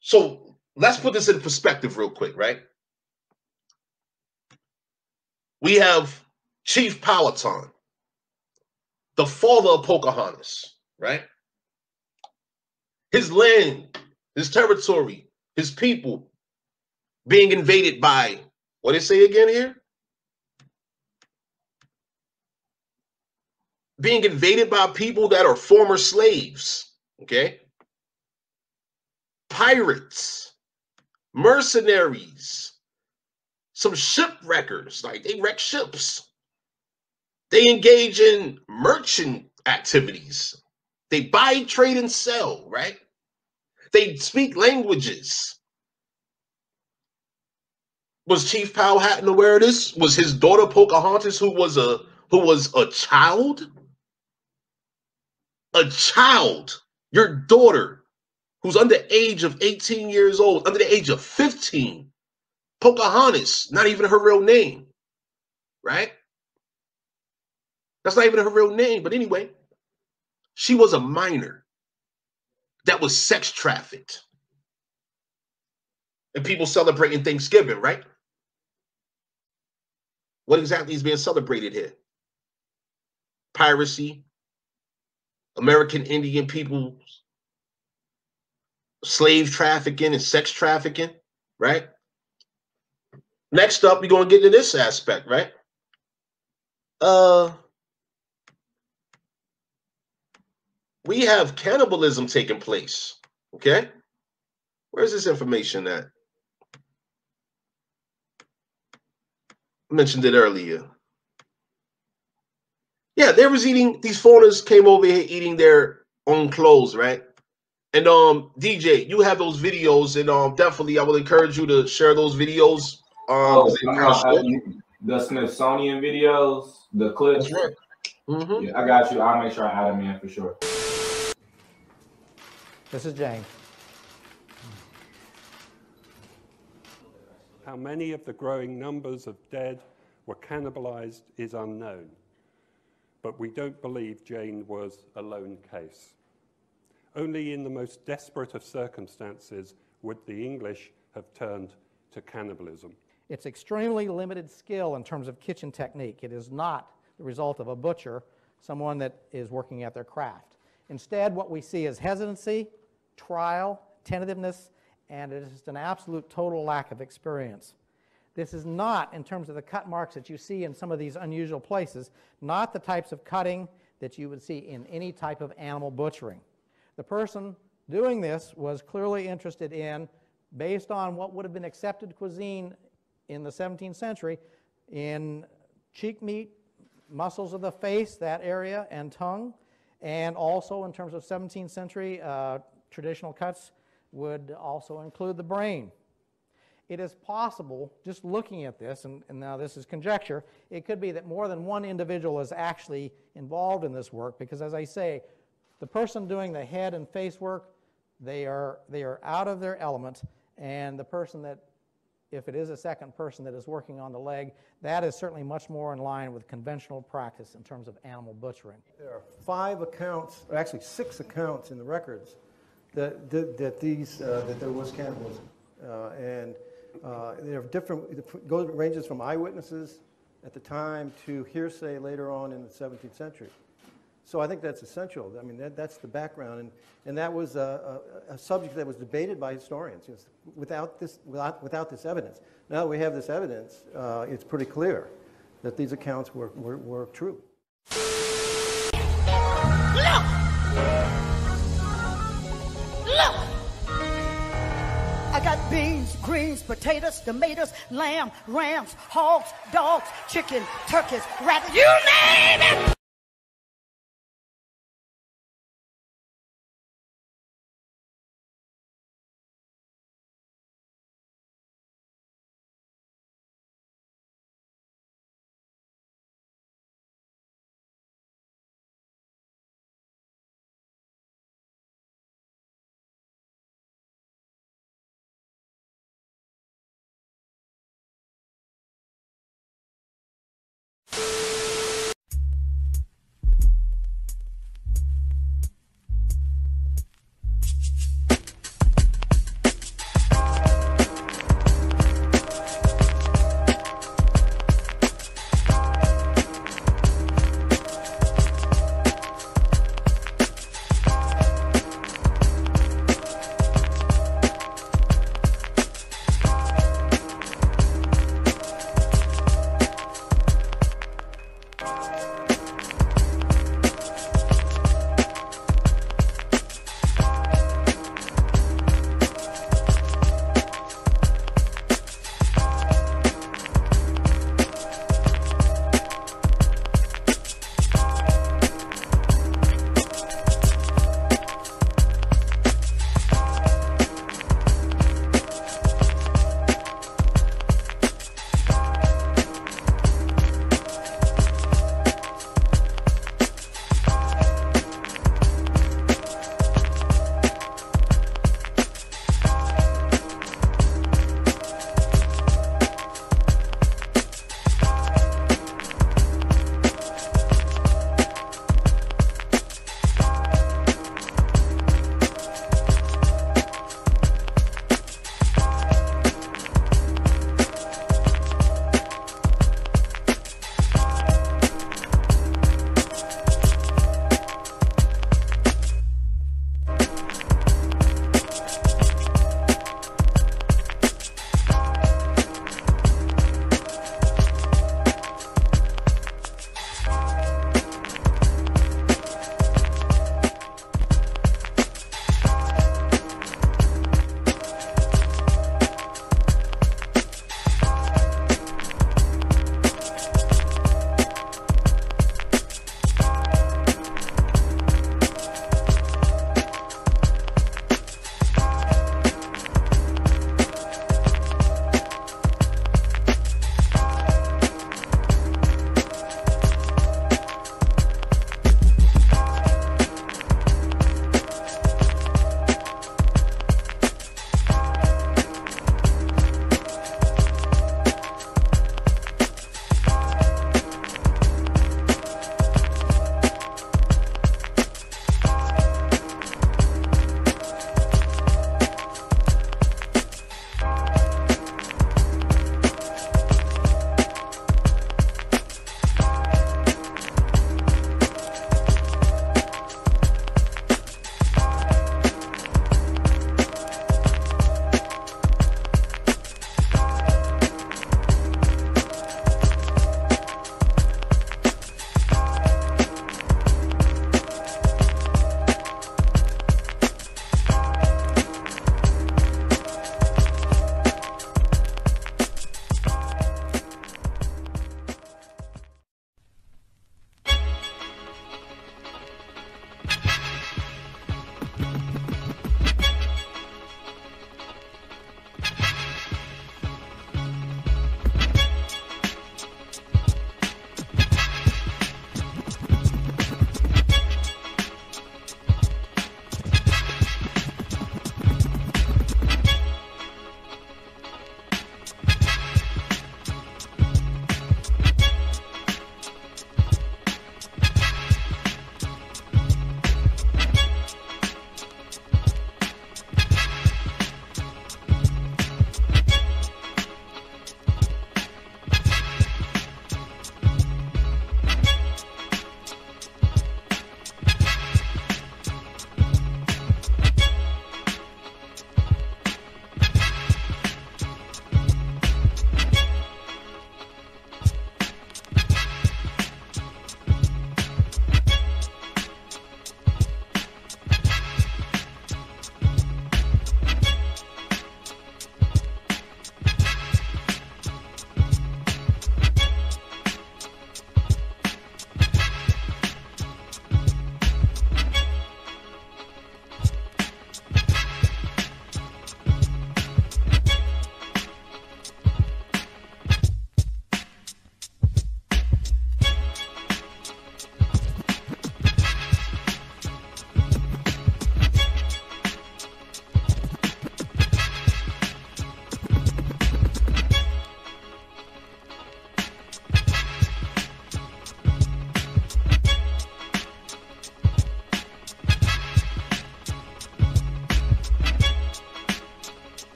So let's put this in perspective real quick, right? We have Chief Powhatan. The father of Pocahontas, right? His land, his territory, his people being invaded by what it say again here? Being invaded by people that are former slaves, okay? Pirates, mercenaries, some shipwreckers, like they wreck ships. They engage in merchant activities. They buy, trade, and sell, right? They speak languages. Was Chief Powhatan aware of this? Was his daughter Pocahontas, who was a who was a child? A child, your daughter, who's under age of 18 years old, under the age of 15. Pocahontas, not even her real name, right? That's not even her real name. But anyway, she was a minor that was sex trafficked. And people celebrating Thanksgiving, right? What exactly is being celebrated here? Piracy, American Indian people, slave trafficking and sex trafficking, right? Next up, we're going to get to this aspect, right? Uh, we have cannibalism taking place. Okay. Where's this information at? I mentioned it earlier. Yeah, they was eating, these foreigners came over here eating their own clothes, right? And um, DJ, you have those videos, and um, definitely I will encourage you to share those videos. Um, Oh, uh, the Smithsonian videos, the clips. Right. Mhm. Yeah, I got you. I'll make sure I add them in for sure. This is Jane. How many of the growing numbers of dead were cannibalized is unknown, but we don't believe Jane was a lone case. Only in the most desperate of circumstances would the English have turned to cannibalism. It's extremely limited skill in terms of kitchen technique. It is not the result of a butcher, someone that is working at their craft. Instead, what we see is hesitancy, trial, tentativeness, and it is just an absolute total lack of experience. This is not, in terms of the cut marks that you see in some of these unusual places, not the types of cutting that you would see in any type of animal butchering. The person doing this was clearly interested in, based on what would have been accepted cuisine in the 17th century, in cheek meat, muscles of the face, that area, and tongue, and also in terms of 17th century uh, traditional cuts would also include the brain. It is possible, just looking at this, and, and now this is conjecture, it could be that more than one individual is actually involved in this work because, as I say, the person doing the head and face work, they are, they are out of their element, and the person that, if it is a second person that is working on the leg, that is certainly much more in line with conventional practice in terms of animal butchering. There are five accounts, or actually six accounts in the records that, that, that these, uh, that there was cannibalism. Uh, and uh, there are different, it goes, ranges from eyewitnesses at the time to hearsay later on in the 17th century. So I think that's essential. I mean, that, that's the background. And, and that was a, a, a subject that was debated by historians you know, without, this, without, without this evidence. Now that we have this evidence, uh, it's pretty clear that these accounts were, were, were true. Look! Greens, potatoes, tomatoes, lamb, rams, hogs, dogs, chicken, turkeys, rabbits, you name it!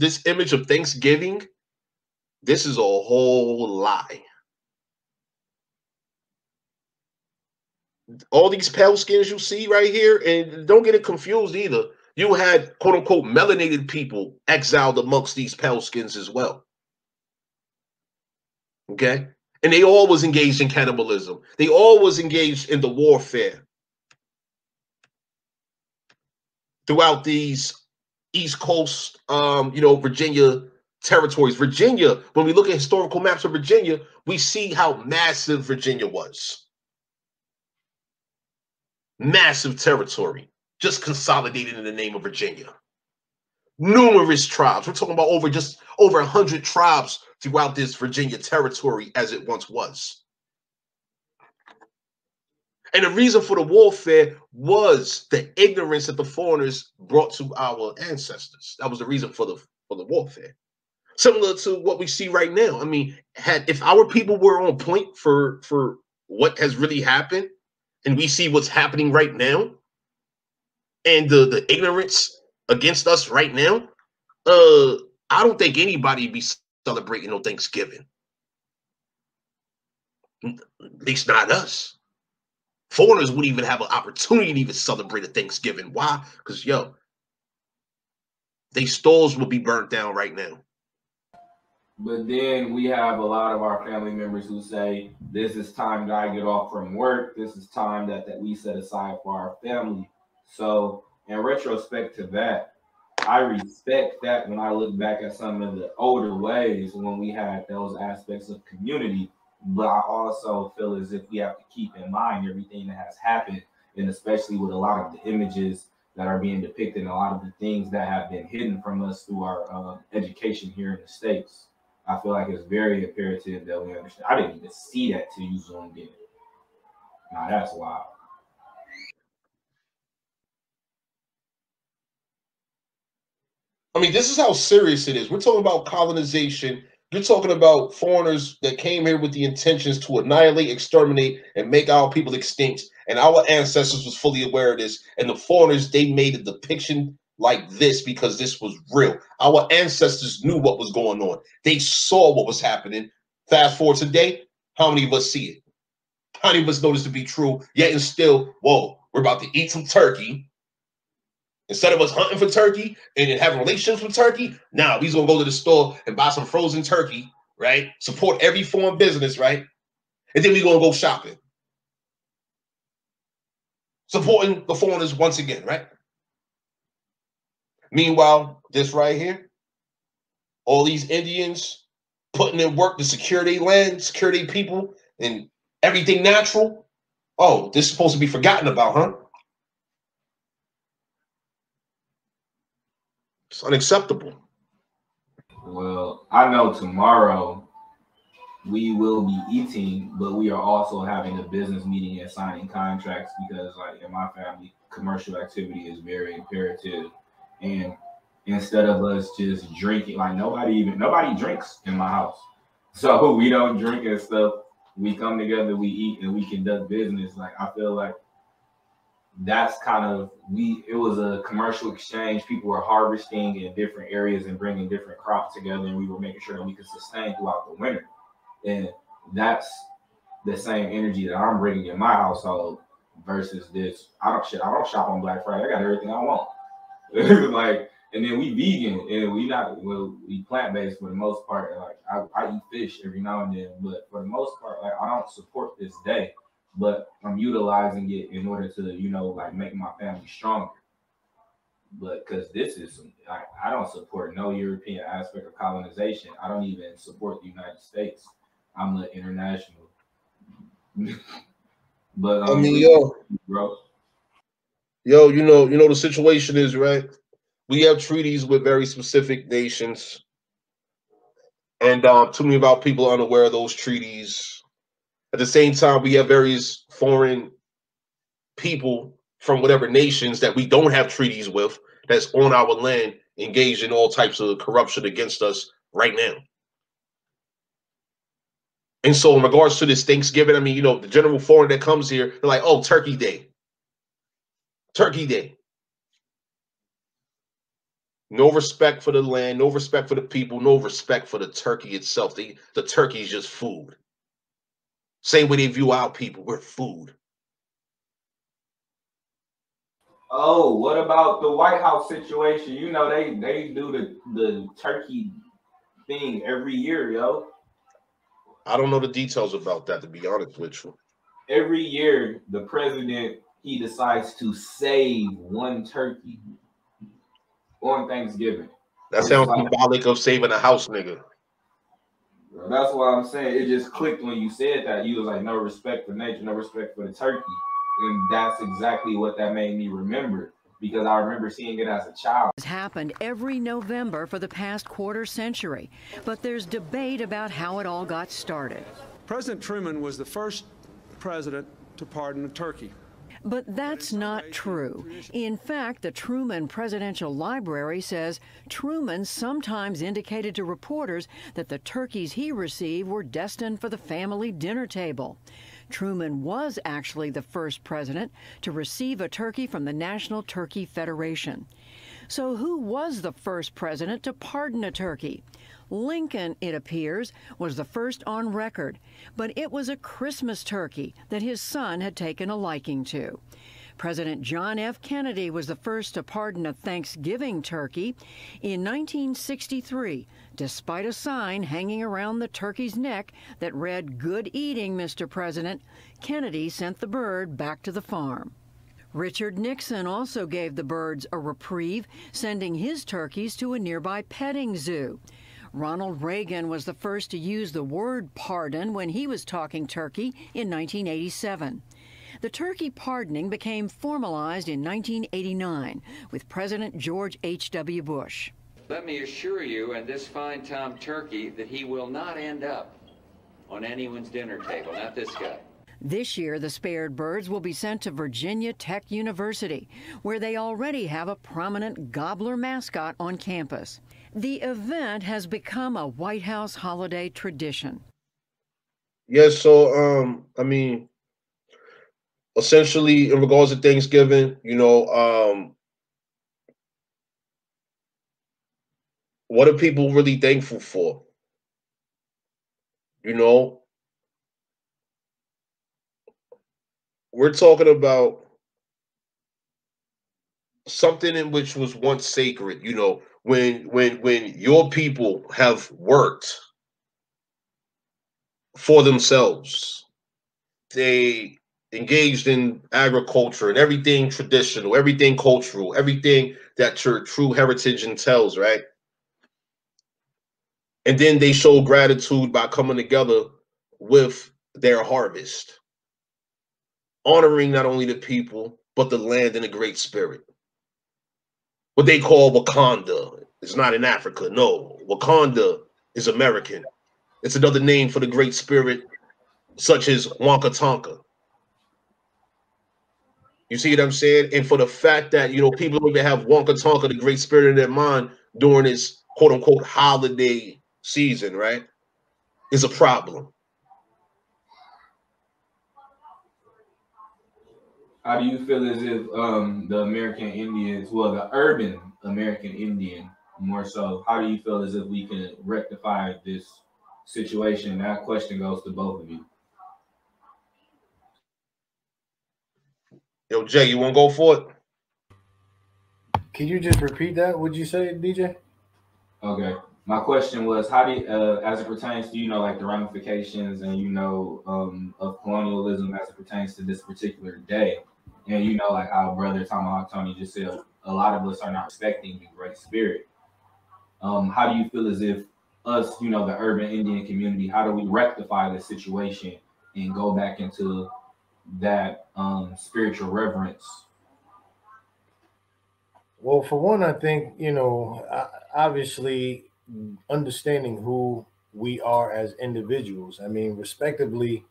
This image of Thanksgiving, this is a whole lie. All these pale skins you see right here, and don't get it confused either. You had quote unquote melanated people exiled amongst these pale skins as well. Okay. And they all was engaged in cannibalism. They all was engaged in the warfare throughout these East Coast, um, you know, Virginia territories. Virginia, when we look at historical maps of Virginia, we see how massive Virginia was. Massive territory, just consolidated in the name of Virginia. Numerous tribes. We're talking about over just over a hundred tribes throughout this Virginia territory as it once was. And the reason for the warfare was the ignorance that the foreigners brought to our ancestors. That was the reason for the for the warfare. Similar to what we see right now. I mean, had if our people were on point for for what has really happened, and we see what's happening right now, and the the ignorance against us right now, uh, I don't think anybody be celebrating on Thanksgiving. At least not us. Foreigners wouldn't even have an opportunity to even celebrate a Thanksgiving. Why? Because yo, they stores will be burnt down right now. But then we have a lot of our family members who say, This is time that I get off from work. This is time that, that we set aside for our family. So, in retrospect to that, I respect that when I look back at some of the older ways when we had those aspects of community. But I also feel as if we have to keep in mind everything that has happened, and especially with a lot of the images that are being depicted, and a lot of the things that have been hidden from us through our uh, education here in the States. I feel like it's very imperative that we understand. I didn't even see that till you zoomed in. Now that's wild. I mean, this is how serious it is. We're talking about colonization. You're talking about foreigners that came here with the intentions to annihilate, exterminate, and make our people extinct. And our ancestors was fully aware of this. And the foreigners, they made a depiction like this because this was real. Our ancestors knew what was going on. They saw what was happening. Fast forward today, how many of us see it? How many of us know this to be true? Yet and still, whoa, we're about to eat some turkey Instead of us hunting for turkey and having relationships with turkey, now he's gonna go to the store and buy some frozen turkey, right? Support every foreign business, right? And then we're gonna go shopping. Supporting the foreigners once again, right? Meanwhile, this right here, all these Indians putting in work to secure their land, secure their people, and everything natural. Oh, this is supposed to be forgotten about, huh? Unacceptable. Well, I know tomorrow we will be eating, but we are also having a business meeting and signing contracts because, like in my family, commercial activity is very imperative. And instead of us just drinking, like nobody even nobody drinks in my house, so we don't drink and stuff. We come together, we eat, and we conduct business. Like I feel like that's kind of we it was a commercial exchange. People were harvesting in different areas and bringing different crops together and we were making sure that we could sustain throughout the winter. And that's the same energy that i'm bringing in my household versus this i don't shit i don't shop on black friday. I got everything i want. Like and then we vegan and we not well we plant-based for the most part. Like I, I eat fish every now and then but for the most part like i don't support this day but I'm utilizing it in order to, you know, like make my family stronger. But because this is, I, I don't support no European aspect of colonization. I don't even support the United States. I'm the international. but um, I mean, yo, bro, yo, you know, you know, the situation is right. We have treaties with very specific nations, and um, too many of our people are unaware of those treaties at the same time, we have various foreign people from whatever nations that we don't have treaties with that's on our land engaged in all types of corruption against us right now. And so, in regards to this Thanksgiving, I mean, you know, the general foreign that comes here, they're like, oh, Turkey Day. Turkey Day. No respect for the land, no respect for the people, no respect for the turkey itself. The, the turkey is just food. Same way they view our people, we're food. Oh, what about the White House situation? You know, they they do the the turkey thing every year, yo. I don't know the details about that, to be honest with you. Every year, the president he decides to save one turkey on Thanksgiving. That sounds symbolic of saving a house, nigga. That's why I'm saying it just clicked when you said that. You was like, no respect for nature, no respect for the turkey. And that's exactly what that made me remember because I remember seeing it as a child. Has happened every November for the past quarter century, but there's debate about how it all got started. President Truman was the first president to pardon a turkey. But that's not true. In fact, the Truman Presidential Library says Truman sometimes indicated to reporters that the turkeys he received were destined for the family dinner table. Truman was actually the first president to receive a turkey from the National Turkey Federation. So, who was the first president to pardon a turkey? Lincoln, it appears, was the first on record, but it was a Christmas turkey that his son had taken a liking to. President John F. Kennedy was the first to pardon a Thanksgiving turkey in 1963, despite a sign hanging around the turkey's neck that read, Good eating, Mr. President. Kennedy sent the bird back to the farm. Richard Nixon also gave the birds a reprieve, sending his turkeys to a nearby petting zoo. Ronald Reagan was the first to use the word pardon when he was talking turkey in 1987. The turkey pardoning became formalized in 1989 with President George H.W. Bush. Let me assure you and this fine Tom turkey that he will not end up on anyone's dinner table, not this guy. This year, the spared birds will be sent to Virginia Tech University, where they already have a prominent gobbler mascot on campus. The event has become a White House holiday tradition. Yes, yeah, so um, I mean, essentially in regards to Thanksgiving, you know, um, what are people really thankful for? You know, we're talking about something in which was once sacred, you know, when when when your people have worked for themselves they engaged in agriculture and everything traditional everything cultural everything that your true heritage entails right? And then they show gratitude by coming together with their harvest honoring not only the people but the land and the great spirit what they call Wakanda. It's not in Africa. No, Wakanda is American. It's another name for the great spirit, such as Wakan Tanka. You see what I'm saying? And for the fact that you know people don't even have Wakan Tanka, the great spirit in their mind during this quote unquote holiday season, right? Is a problem. How do you feel as if um, the American Indians, well, the urban American Indian, more so, how do you feel as if we can rectify this situation? That question goes to both of you. Yo, Jay, you want to go for it? Can you just repeat that? Would you say, DJ? Okay. My question was, how do you, uh, as it pertains to you know like the ramifications and you know um, of colonialism as it pertains to this particular day, and you know, like our brother Tomahawk Tony just said, a lot of us are not respecting the great spirit. Um, how do you feel as if us, you know, the urban Indian community, how do we rectify the situation and go back into that um, spiritual reverence? Well, for one, I think, you know, obviously understanding who we are as individuals. I mean, respectively,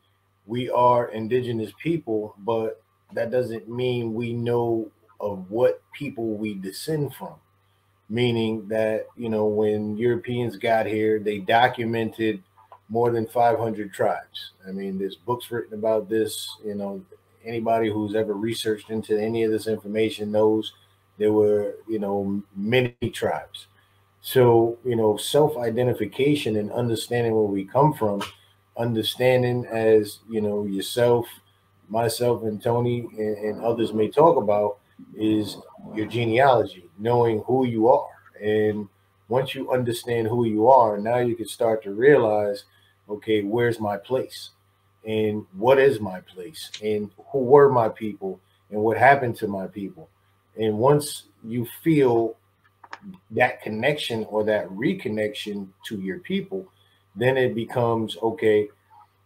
we are indigenous people, but that doesn't mean we know of what people we descend from. Meaning that, you know, when Europeans got here, they documented more than 500 tribes. I mean, there's books written about this. You know, anybody who's ever researched into any of this information knows there were, you know, many tribes. So, you know, self identification and understanding where we come from, understanding as, you know, yourself, myself, and Tony and, and others may talk about is your genealogy, knowing who you are. And once you understand who you are, now you can start to realize, okay, where's my place? And what is my place? And who were my people? And what happened to my people? And once you feel that connection or that reconnection to your people, then it becomes okay.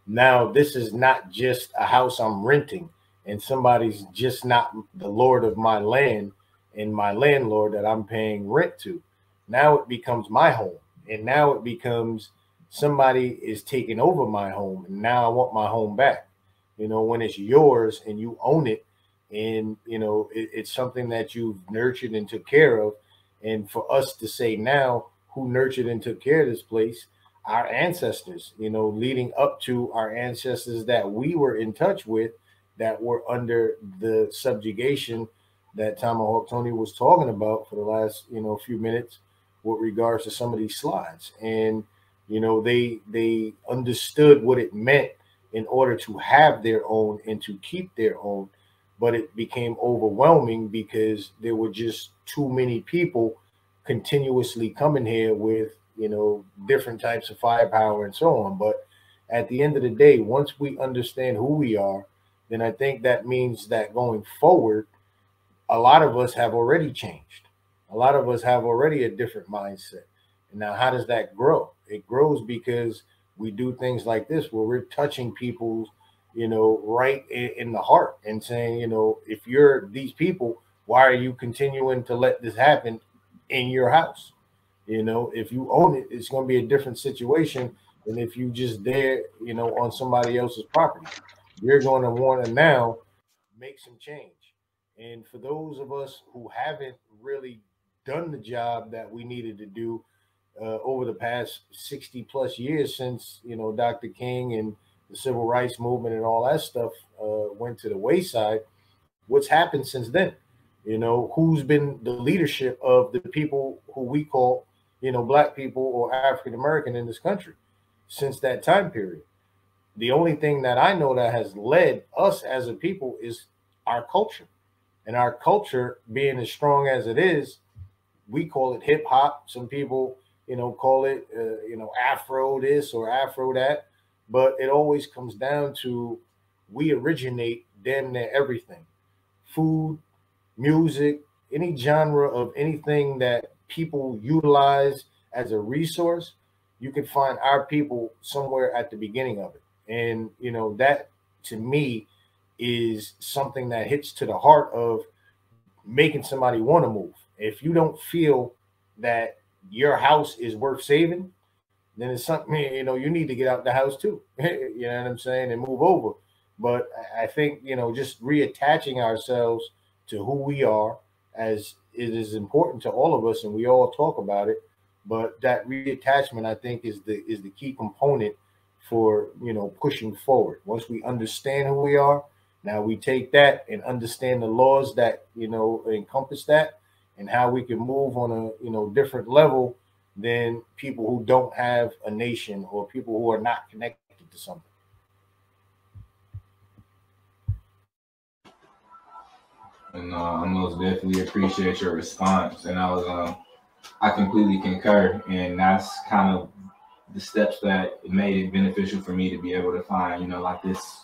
Now, this is not just a house I'm renting, and somebody's just not the lord of my land and my landlord that I'm paying rent to. Now it becomes my home, and now it becomes somebody is taking over my home, and now I want my home back. You know, when it's yours and you own it, and you know it, it's something that you've nurtured and took care of and for us to say now who nurtured and took care of this place our ancestors you know leading up to our ancestors that we were in touch with that were under the subjugation that tomahawk tony was talking about for the last you know few minutes with regards to some of these slides. And you know they they understood what it meant in order to have their own and to keep their own. But it became overwhelming because there were just too many people continuously coming here with you know different types of firepower and so on. But at the end of the day once we understand who we are then i think that means that going forward a lot of us have already changed. A lot of us have already a different mindset. And now how does that grow? It grows because we do things like this where we're touching people, you know, right in, the heart and saying, you know, if you're these people, why are you continuing to let this happen in your house? You know, if you own it, it's going to be a different situation than if you just there, you know, on somebody else's property. You're going to want to now make some change. And for those of us who haven't really done the job that we needed to do uh, over the past 60 plus years since, you know, Dr. King and the civil rights movement and all that stuff uh, went to the wayside. What's happened since then? You know, who's been the leadership of the people who we call, you know, black people or African American in this country since that time period? The only thing that I know that has led us as a people is our culture. And our culture being as strong as it is, we call it hip hop. Some people, you know, call it, uh, you know, Afro this or Afro that but it always comes down to we originate damn near everything food, music, any genre of anything that people utilize as a resource, you can find our people somewhere at the beginning of it. And, you know, that to me is something that hits to the heart of making somebody want to move. If you don't feel that your house is worth saving, then it's something you know you need to get out the house too. you know what I'm saying, and move over. But I think you know just reattaching ourselves to who we are as it is important to all of us, and we all talk about it. But that reattachment, I think, is the is the key component for you know pushing forward. Once we understand who we are, now we take that and understand the laws that you know encompass that, and how we can move on a you know different level than people who don't have a nation or people who are not connected to something. And uh, I most definitely appreciate your response. And I was, uh, I completely concur. And that's kind of the steps that made it beneficial for me to be able to find, you know, like this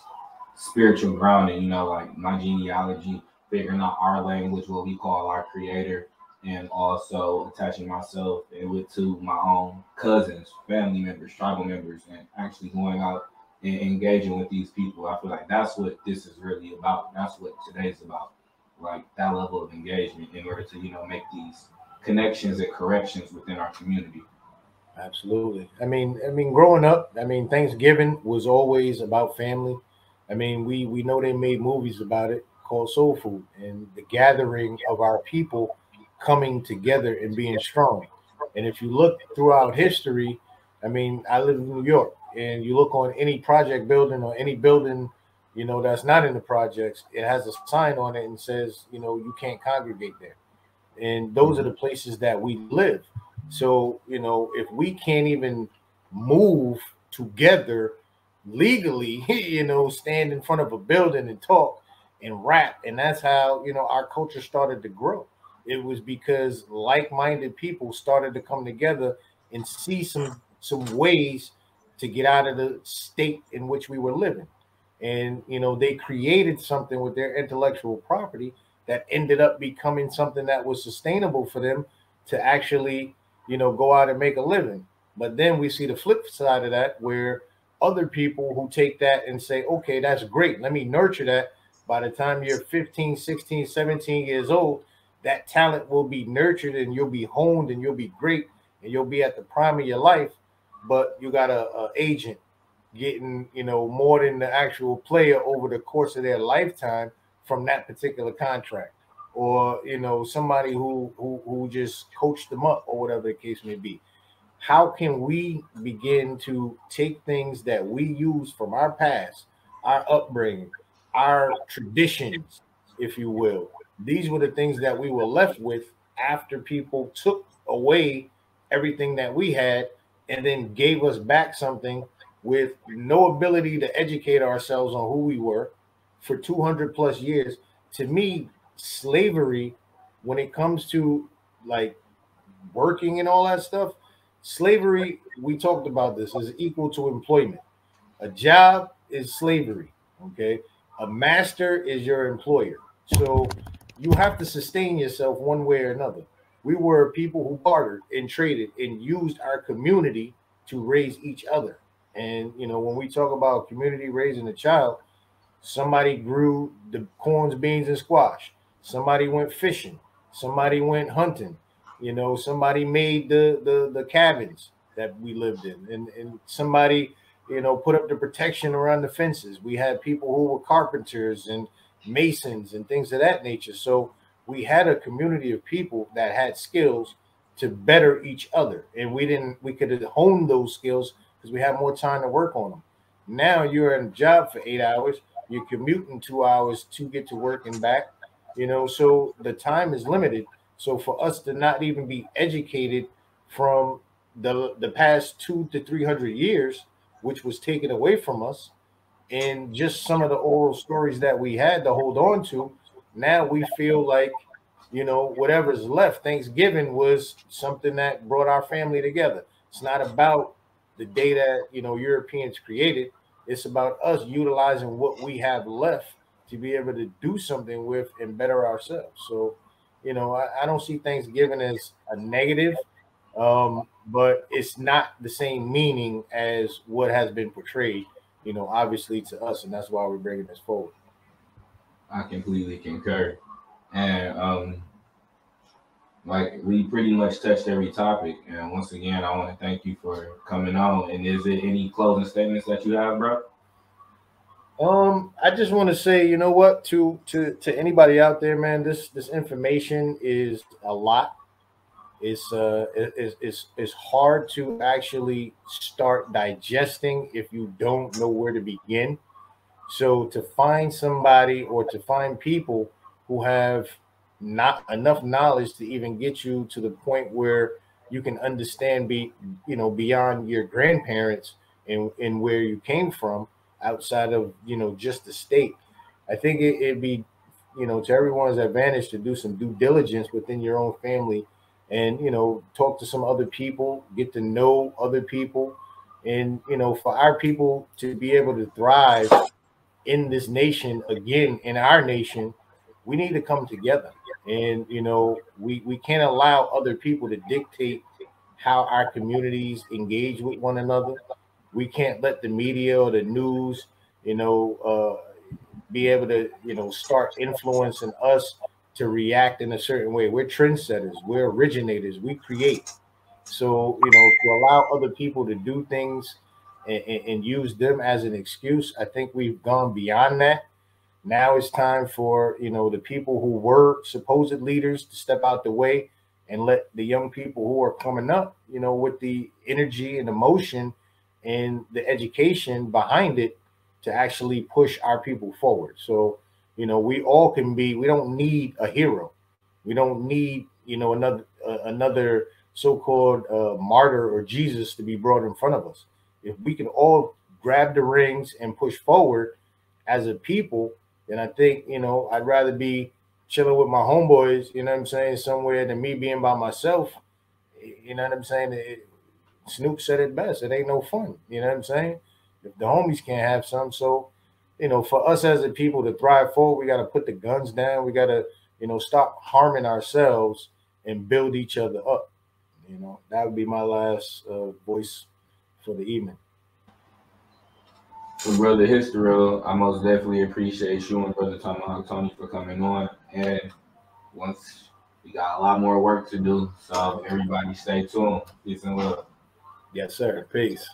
spiritual grounding, you know, like my genealogy, figuring out our language, what we call our creator, and also attaching myself and with to my own cousins, family members, tribal members, and actually going out and engaging with these people. I feel like that's what this is really about. That's what today's about. Like that level of engagement in order to, you know, make these connections and corrections within our community. Absolutely. I mean, I mean, growing up, I mean, Thanksgiving was always about family. I mean, we we know they made movies about it called Soul Food and the gathering of our people coming together and being strong. And if you look throughout history, I mean, I live in New York, and you look on any project building or any building, you know, that's not in the projects, it has a sign on it and says, you know, you can't congregate there. and those are the mm-hmm. places that we live. So, you know, if we can't even move together legally, you know, stand in front of a building and talk and rap, and that's how, you know, our culture started to grow. It was because like-minded people started to come together and see some some ways to get out of the state in which we were living. And you know, they created something with their intellectual property that ended up becoming something that was sustainable for them to actually, you know, go out and make a living. But then we see the flip side of that where other people who take that and say, okay, that's great. Let me nurture that. By the time you're 15, 16, 17 years old, that talent will be nurtured and you'll be honed and you'll be great and you'll be at the prime of your life. But you got a, a agent getting, you know, more than the actual player over the course of their lifetime from that particular contract. Or, you know, somebody who who, who just coached them up or whatever the case may be how can we begin to take things that we use from our past, our upbringing, our traditions, if you will? These were the things that we were left with after people took away everything that we had and then gave us back something with no ability to educate ourselves on who we were for 200 plus years. To me, slavery, when it comes to like working and all that stuff, slavery, we talked about this, is equal to employment. A job is slavery. Okay. A master is your employer. So you have to sustain yourself one way or another. We were people who bartered and traded and used our community to raise each other. And you know, when we talk about community raising a child, somebody grew the corns, beans, and squash. Somebody went fishing. Somebody went hunting. You know somebody made the the the cabins that we lived in. And and somebody you know put up the protection around the fences. We had people who were carpenters and masons and things of that nature. So we had a community of people that had skills to better each other. And we didn't we could hone those skills because we have more time to work on them now you're in a job for eight hours you're commuting two hours to get to work and back you know so the time is limited so for us to not even be educated from the the past two to three hundred years, which was taken away from us, and just some of the oral stories that we had to hold on to, now we feel like you know whatever's left. Thanksgiving was something that brought our family together. It's not about the data you know Europeans created. It's about us utilizing what we have left to be able to do something with and better ourselves. So you know, I, I don't see Thanksgiving as a negative, um, but it's not the same meaning as what has been portrayed, you know, obviously to us, and that's why we're bringing this forward. I completely concur. And um, like we pretty much touched every topic. And once again, I want to thank you for coming on. And is there any closing statements that you have, bro? Um, I just want to say, you know what, to to to anybody out there, man, this this information is a lot. It's uh it's it's it's hard to actually start digesting if you don't know where to begin. So to find somebody or to find people who have not enough knowledge to even get you to the point where you can understand be you know beyond your grandparents and and where you came from outside of you know just the state. I think it, it'd be you know to everyone's advantage to do some due diligence within your own family and you know talk to some other people get to know other people and you know for our people to be able to thrive in this nation again in our nation we need to come together and you know we we can't allow other people to dictate how our communities engage with one another we can't let the media or the news, you know, uh, be able to, you know, start influencing us to react in a certain way. We're trendsetters, we're originators, we create. So, you know, to allow other people to do things and, and, use them as an excuse, I think we've gone beyond that. Now it's time for, you know, the people who were supposed leaders to step out the way and let the young people who are coming up, you know, with the energy and emotion and the education behind it to actually push our people forward. So, you know, we all can be, we don't need a hero. We don't need, you know, another uh, another so-called uh, martyr or Jesus to be brought in front of us. If we can all grab the rings and push forward as a people, then I think you know I'd rather be chilling with my homeboys, you know what I'm saying, somewhere than me being by myself. You know what I'm saying? It, Snoop said it best. It ain't no fun. You know what I'm saying? If the homies can't have some, so you know, for us as a people to thrive forward, we got to put the guns down. We got to, you know, stop harming ourselves and build each other up. You know, that would be my last uh, voice for the evening. So, brother History, I most definitely appreciate you and brother Tomahawk uh, Tony for coming on. And once we got a lot more work to do, so everybody stay tuned. Peace and love. Yes, sir. Peace.